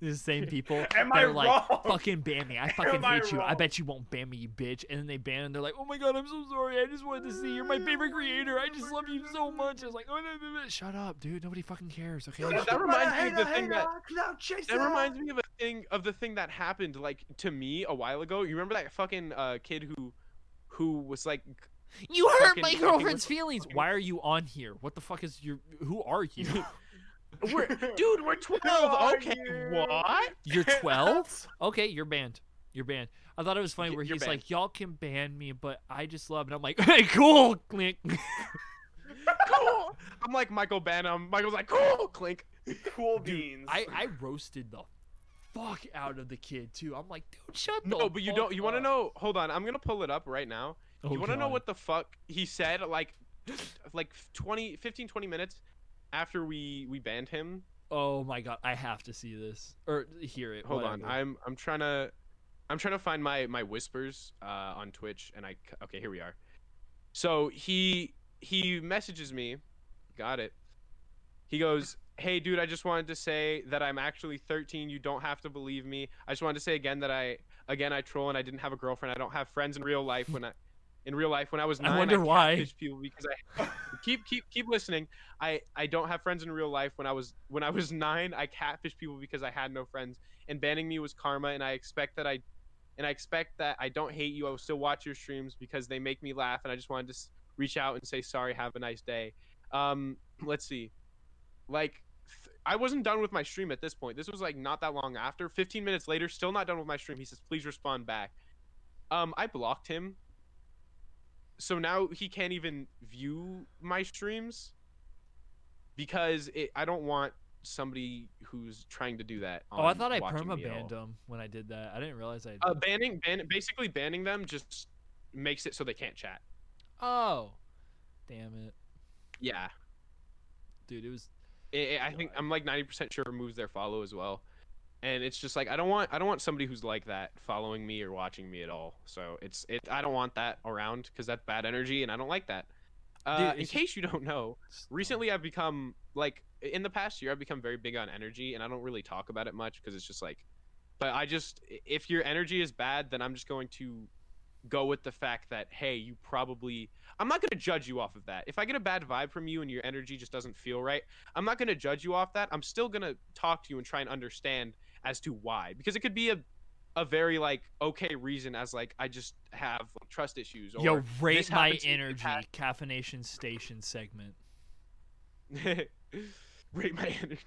These the same people Am that I are like, wrong? fucking ban me. I fucking Am I hate you. I bet you won't ban me, you bitch. And then they ban and they're like, oh my god, I'm so sorry. I just wanted to see. You're my favorite creator. I just love you so much. I was like, oh, no, no, no. shut up, dude. Nobody fucking cares. Okay. That, that reminds me of the thing that that reminds me of a thing of the thing that happened like to me a while ago. You remember that fucking uh, kid who who was like You hurt Fucking- my girlfriend's feelings. Why are you on here? What the fuck is your? Who are you? we're, dude, we're 12. Okay, you? what? You're 12? Okay, you're banned. You're banned. I thought it was funny where you're he's banned. like, "Y'all can ban me, but I just love," and I'm like, "Hey, cool, clink." cool. I'm like Michael Banham. Michael's like, cool, clink. cool beans. I I roasted the fuck out of the kid too. I'm like, dude, shut the. No, but you don't. You want to know? Hold on, I'm gonna pull it up right now. Up." you Oh, want to know what the fuck he said? Like, like 20, 15, 20 minutes after we we banned him. Oh my god, I have to see this or hear it. Hold on. I'm I'm trying to, I'm trying to find my my whispers uh, on Twitch, and I okay here we are. So he he messages me, got it. He goes, "Hey dude, I just wanted to say that I'm actually 13. You don't have to believe me. I just wanted to say again that I again I troll and I didn't have a girlfriend. I don't have friends in real life when I." In real life, when I was I nine, wonder why. people because I keep keep keep listening. I I don't have friends in real life. When I was when I was nine, I catfished people because I had no friends, and banning me was karma. And I expect that I, and I expect that I don't hate you. I will still watch your streams because they make me laugh, and I just wanted to s- reach out and say sorry. Have a nice day. Um, let's see, like. th- I wasn't done with my stream at this point. This was like not that long after. 15 minutes later, still not done with my stream. He says, "Please respond back." Um, I blocked him. So now he can't even view my streams because it, I don't want somebody who's trying to do that. Oh, I thought I watching me at perma banned them when I did that. I didn't realize I. Uh, banning, ban, basically banning them just makes it so they can't chat. oh, damn it, Yeah, dude! It was I I I think I'm like 90% sure removes their follow as well. And it's just like I don't want I don't want somebody who's like that following me or watching me at all. So it's it I don't want that around because that's bad energy and I don't like that. Uh, Dude, in case you don't know, recently I've become like in the past year I've become very big on energy and I don't really talk about it much because it's just like but I just if your energy is bad then I'm just going to go with the fact that hey you probably I'm not going to judge you off of that. If I get a bad vibe from you and your energy just doesn't feel right, I'm not going to judge you off that. I'm still going to talk to you and try and understand as to why because it could be a a very like okay reason as like I just have like, trust issues or Yo, rate my happened to me in the energy past. caffeination station segment. rate my energy.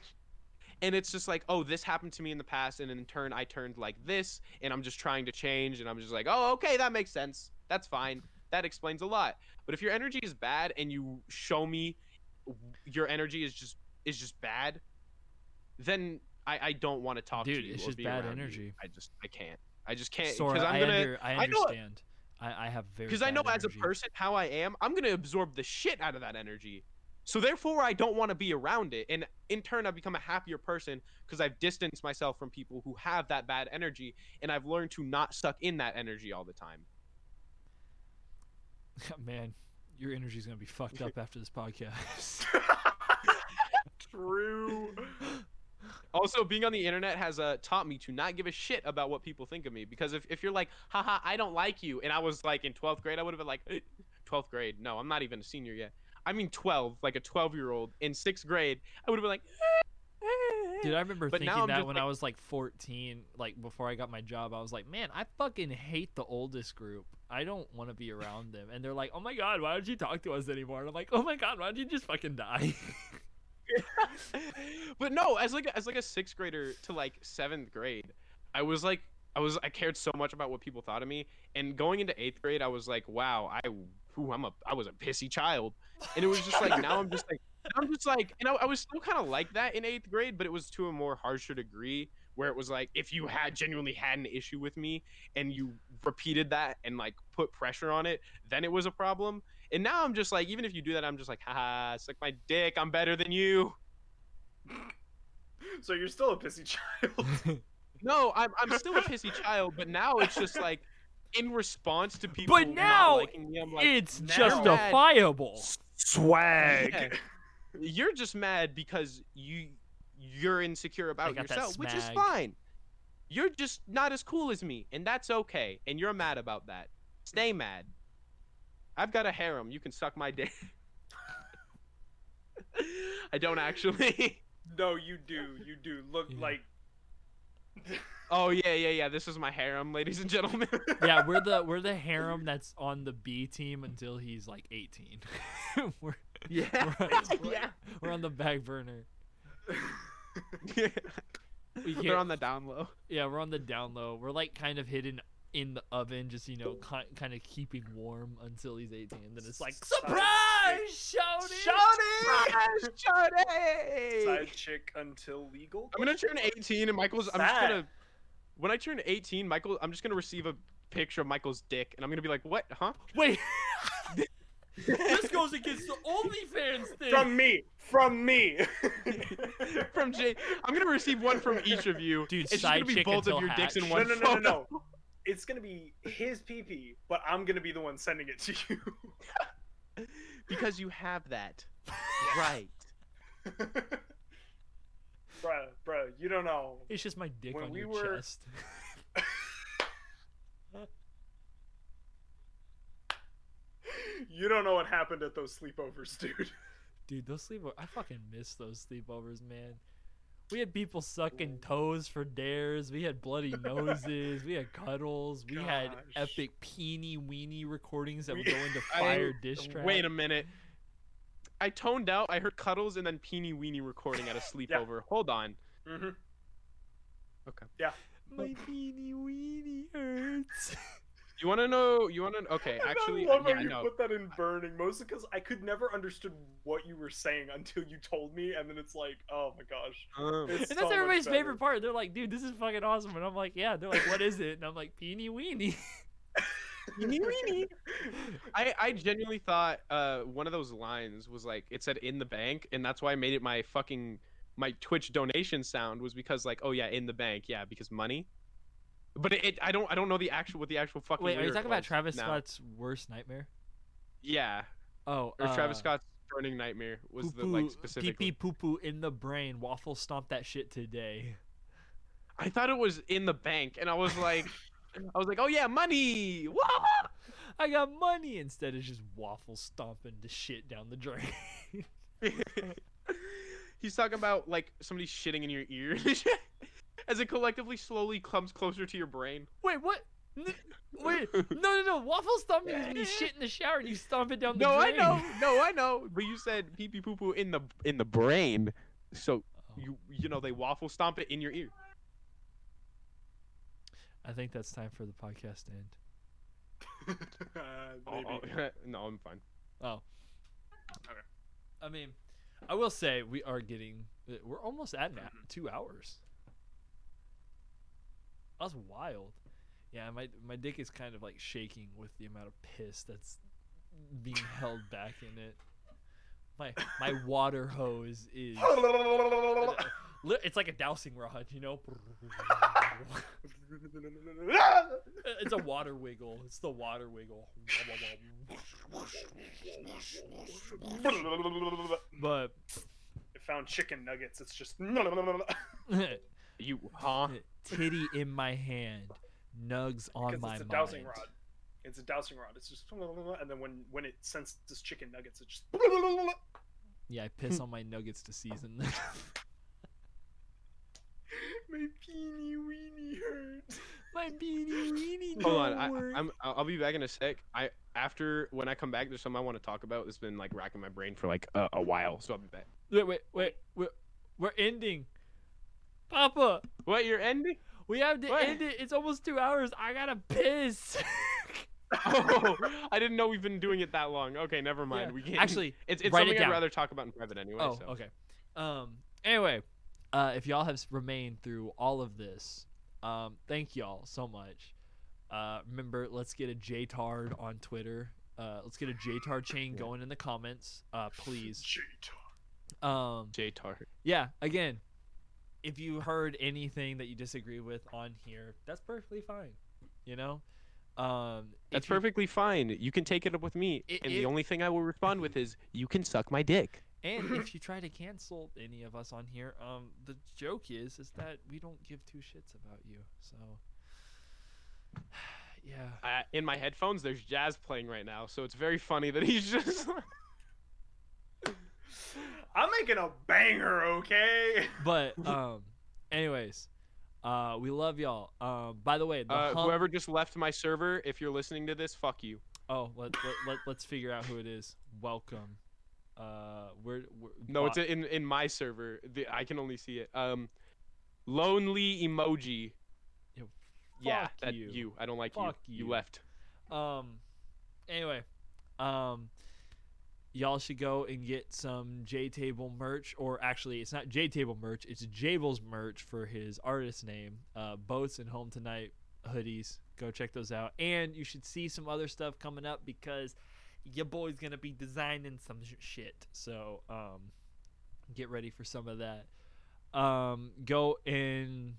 And it's just like, oh, this happened to me in the past, and in turn, I turned like this, and I'm just trying to change, and I'm just like, oh, okay, that makes sense. That's fine. That explains a lot. But if your energy is bad and you show me your energy is just is just bad, then I, I don't want to talk Dude, to you. Dude, it's or just bad around you. energy. I just I can't. I just can't Sora, because I'm I, gonna under, I I know- understand. I, I have very because I know bad as a person how I am, I'm gonna absorb the shit out of that energy. So therefore, I don't want to be around it, and in turn, I've become a happier person because I've distanced myself from people who have that bad energy, and I've learned to not suck in that energy all the time. Man, your energy's gonna be fucked up after this podcast. True. Also, being on the internet has uh, taught me to not give a shit about what people think of me because if, if you're like, haha, I don't like you, and I was like in 12th grade, I would have been like, 12th grade? No, I'm not even a senior yet. I mean 12, like a 12 year old in sixth grade, I would have been like, Dude, I remember But now thinking that when like- I was like 14, like before I got my job, I was like, man, I fucking hate the oldest group. I don't want to be around them. And they're like, oh my god, why don't you talk to us anymore? And I'm like, oh my god, why don't you just fucking die? but no, as like as like a sixth grader to like seventh grade, I was like I was I cared so much about what people thought of me, and going into eighth grade, I was like, wow, I ooh, I'm a I was a pissy child, and it was just like now I'm just like I'm just like know I was still kind of like that in eighth grade, but it was to a more harsher degree where it was like if you had genuinely had an issue with me and you repeated that and like put pressure on it, then it was a problem. And now I'm just like, even if you do that, I'm just like, haha, suck my dick. I'm better than you. so you're still a pissy child. No, I'm I'm still a pissy child, but now it's just like in response to people But not now liking me, I'm like, it's now- justifiable. Swag. Yeah. you're just mad because you you're insecure about yourself, which is fine. You're just not as cool as me, and that's okay. And you're mad about that. Stay mad. I've got a harem. You can suck my dick. I don't actually. No, you do. You do. Look Yeah. like. Oh yeah, yeah, yeah. This is my harem, ladies and gentlemen. yeah, we're the we're the harem that's on the B team until he's like 18. we're, yeah, we're, we're- yeah. we're on the back burner. yeah. We They're on the down low. Yeah, we're on the down low. We're like kind of hidden in the oven, just you know, ki- kind of keeping warm until he's 18. And then it's like Side surprise, shout it, Side Shawty! chick until legal. I'm gonna turn 18, and Michael's. I'm just gonna. When I turn 18, Michael, I'm just gonna receive a picture of Michael's dick, and I'm gonna be like, "What? Huh?" Wait, this goes against the OnlyFans thing. From me. From me. from Jay, I'm gonna receive one from each of you. Dude, it's just side gonna be chick both of until your dicks in hatch. no, one no, no, photo. no, no. It's gonna be his PP, but I'm gonna be the one sending it to you. Because you have that, right? bro, bro, you don't know. It's just my dick When on we your were- chest. You don't know what happened at those sleepovers, dude. Dude, those sleepovers, I fucking miss those sleepovers, man. We had people sucking toes for dares. We had bloody noses. we had cuddles. We had epic peeny weeny recordings that would We- go into I- fire diss track. Wait a minute. I toned out. I heard cuddles and then peeny weeny recording at a sleepover. Hold on. hmm Okay. Yeah. My peeny weeny hurts. You want to know? You want to? Okay, actually, I uh, love how yeah, you no. put that in burning, mostly because I could never understood what you were saying until you told me, and then it's like, oh my gosh. Um, And that's much everybody's favorite part. They're like, dude, this is fucking awesome. And I'm like, yeah. They're like, what is it? And I'm like, peeny weeny. Weenie, weenie. I I genuinely thought uh one of those lines was like it said in the bank, and that's why I made it my fucking my Twitch donation sound was because like oh yeah in the bank yeah because money. But it, it I don't I don't know the actual what the actual fucking. Wait, are you talking about Travis now. Scott's worst nightmare? Yeah, Oh, or Travis uh, Scott's burning nightmare was the poo-poo, like specific. Pee pee poo poo in the brain. Waffle stomp that shit today. I thought it was in the bank, and I was like, I was like, oh yeah, money. Wah! I got money instead of just waffle stomping the shit down the drain. He's talking about like somebody shitting in your ear as it collectively slowly comes closer to your brain. Wait, what? N- Wait, no, no, no. Waffle stomping is when you shit in the shower and you stomp it down the No, I know, no, I know. But you said pee pee poo poo in the in the brain, so Oh, you you know they waffle stomp it in your ear. I think that's time for the podcast to end. Oh, Maybe. oh, no, I'm fine. Oh. Okay. I mean, I will say we are getting. uh, We're almost at na- Mhm. two hours. That's wild. Yeah, my my dick is kind of like shaking with the amount of piss that's being held back in it. My my water hose is. It's like a dowsing rod, you know. It's a water wiggle. It's the water wiggle. But It found chicken nuggets. It's just. You huh? titty in my hand, nugs on Because my it's a mind. dowsing rod. It's a dowsing rod. It's just. And then when when it senses chicken nuggets, it just. Yeah, I piss on my nuggets to season them. My peeny weeny hurts. my beanie weenie. Hold on, don't I, work. I'm I'll I'll be back in a sec. I after when I come back, there's something I want to talk about. It's been like racking my brain for like a, a while, so I'll be back. Wait, wait, wait, wait. We're ending. Papa, What you're ending? we have to What? end it. It's almost two hours. I gotta piss. Oh, I didn't know we've been doing it that long. Okay, never mind. Yeah. We can't. Actually, it's it's write it something. I'd rather talk about in private anyway. Oh, so. okay. Um. Anyway, uh, if y'all have remained through all of this, um, thank y'all so much. Uh, remember, let's get a JTard on Twitter. Uh, let's get a JTard chain going in the comments, uh, please. J-Tar. Um, J Tart. yeah. Again, if you heard anything that you disagree with on here, that's perfectly fine. You know, um, That's you- perfectly fine. You can take it up with me, It- and it- the only thing I will respond with is, "You can suck my dick." And if you try to cancel any of us on here, um, the joke is is that we don't give two shits about you. So, yeah. In my headphones, there's jazz playing right now, so it's very funny that he's just. I'm making a banger, okay? But um, anyways, uh, we love y'all. Um, by the way, the uh, hump- whoever just left my server, if you're listening to this, fuck you. Oh, let, let, let let's figure out who it is. Welcome. Uh, we're, we're No, it's bot- in in my server. The, I can only see it. Um, lonely emoji. Yo, yeah, that you. you. I don't like Fuck you. you. You left. Um. Anyway, um, y'all should go and get some J Table merch, or actually, it's not J Table merch. It's Jable's merch for his artist name. Uh, boats and home tonight hoodies. Go check those out, and you should see some other stuff coming up because your boy's gonna be designing some sh- shit. So, um, get ready for some of that. Um, go and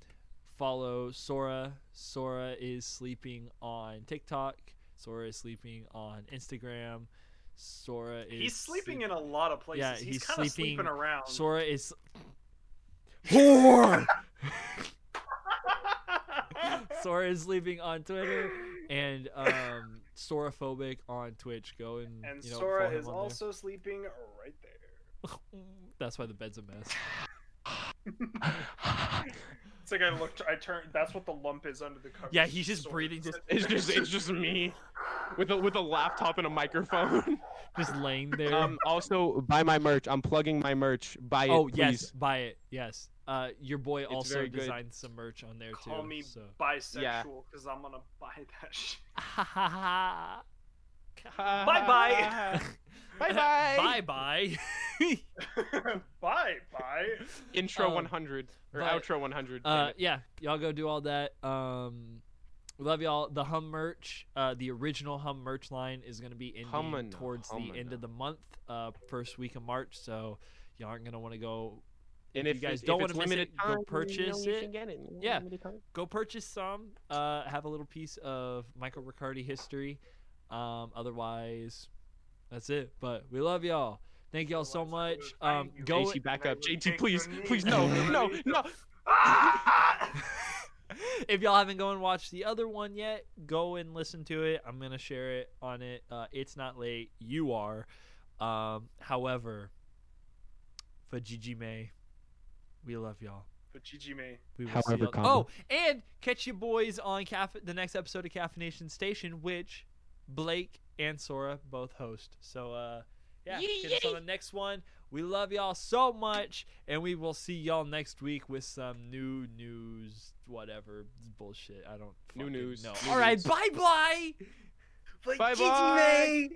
follow Sora. Sora is sleeping on TikTok. Sora is sleeping on Instagram. Sora is He's sleeping in a lot of places. Yeah, he's, he's kind of sleeping- sleeping around. Sora is whore. Sora is sleeping on Twitter and um Soraphobic on Twitch. Go and and you know, Sora is on there. also sleeping right there. That's why the bed's a mess. It's like I looked. I turned. That's what the lump is under the cover. Yeah, he's just Sora breathing just- It's just it's just me, with a with a laptop and a microphone. Just laying there. Um, also buy my merch. I'm plugging my merch. Buy it, oh please. yes, buy it. Yes. Uh, your boy It's also designed some merch on there Call too. Call me so. bisexual because I'm gonna buy that shit. Bye Bye-bye. Bye-bye. Bye bye. bye bye. Intro Um, 100 or but, outro 100. uh, yeah, y'all go do all that. Um, we love y'all. The Hum merch, uh, the original Hum merch line is gonna be ending Hummin', towards the end hummin'. of the month, uh, first week of March. So y'all aren't gonna want to go. and if if you guys it- don't wanna it's miss limited it, go time, you know, purchase you it. it. Yeah. Go purchase some. Uh, have a little piece of Michael Riccardi history. Um, otherwise, that's it. But we love y'all. Thank y'all so much. Otherwise, I will Um, go. JT, back up. JT, please, please, knees no, no, no. them. If y'all haven't gone and watched the other one yet, go and listen to it. I'm gonna share it on it. Uh, it's not late. You are. Um, however, for Gigi May, we love y'all. But GG May. We will However, see y'all. Oh, and catch you boys on Caf- the next episode of Caffeination Station, which Blake and Sora both host. So, uh, yeah, catch us on the next one. We love y'all so much, and we will see y'all next week with some new news, whatever bullshit. I don't New news. know. New All right, bye bye. Bye bye. May.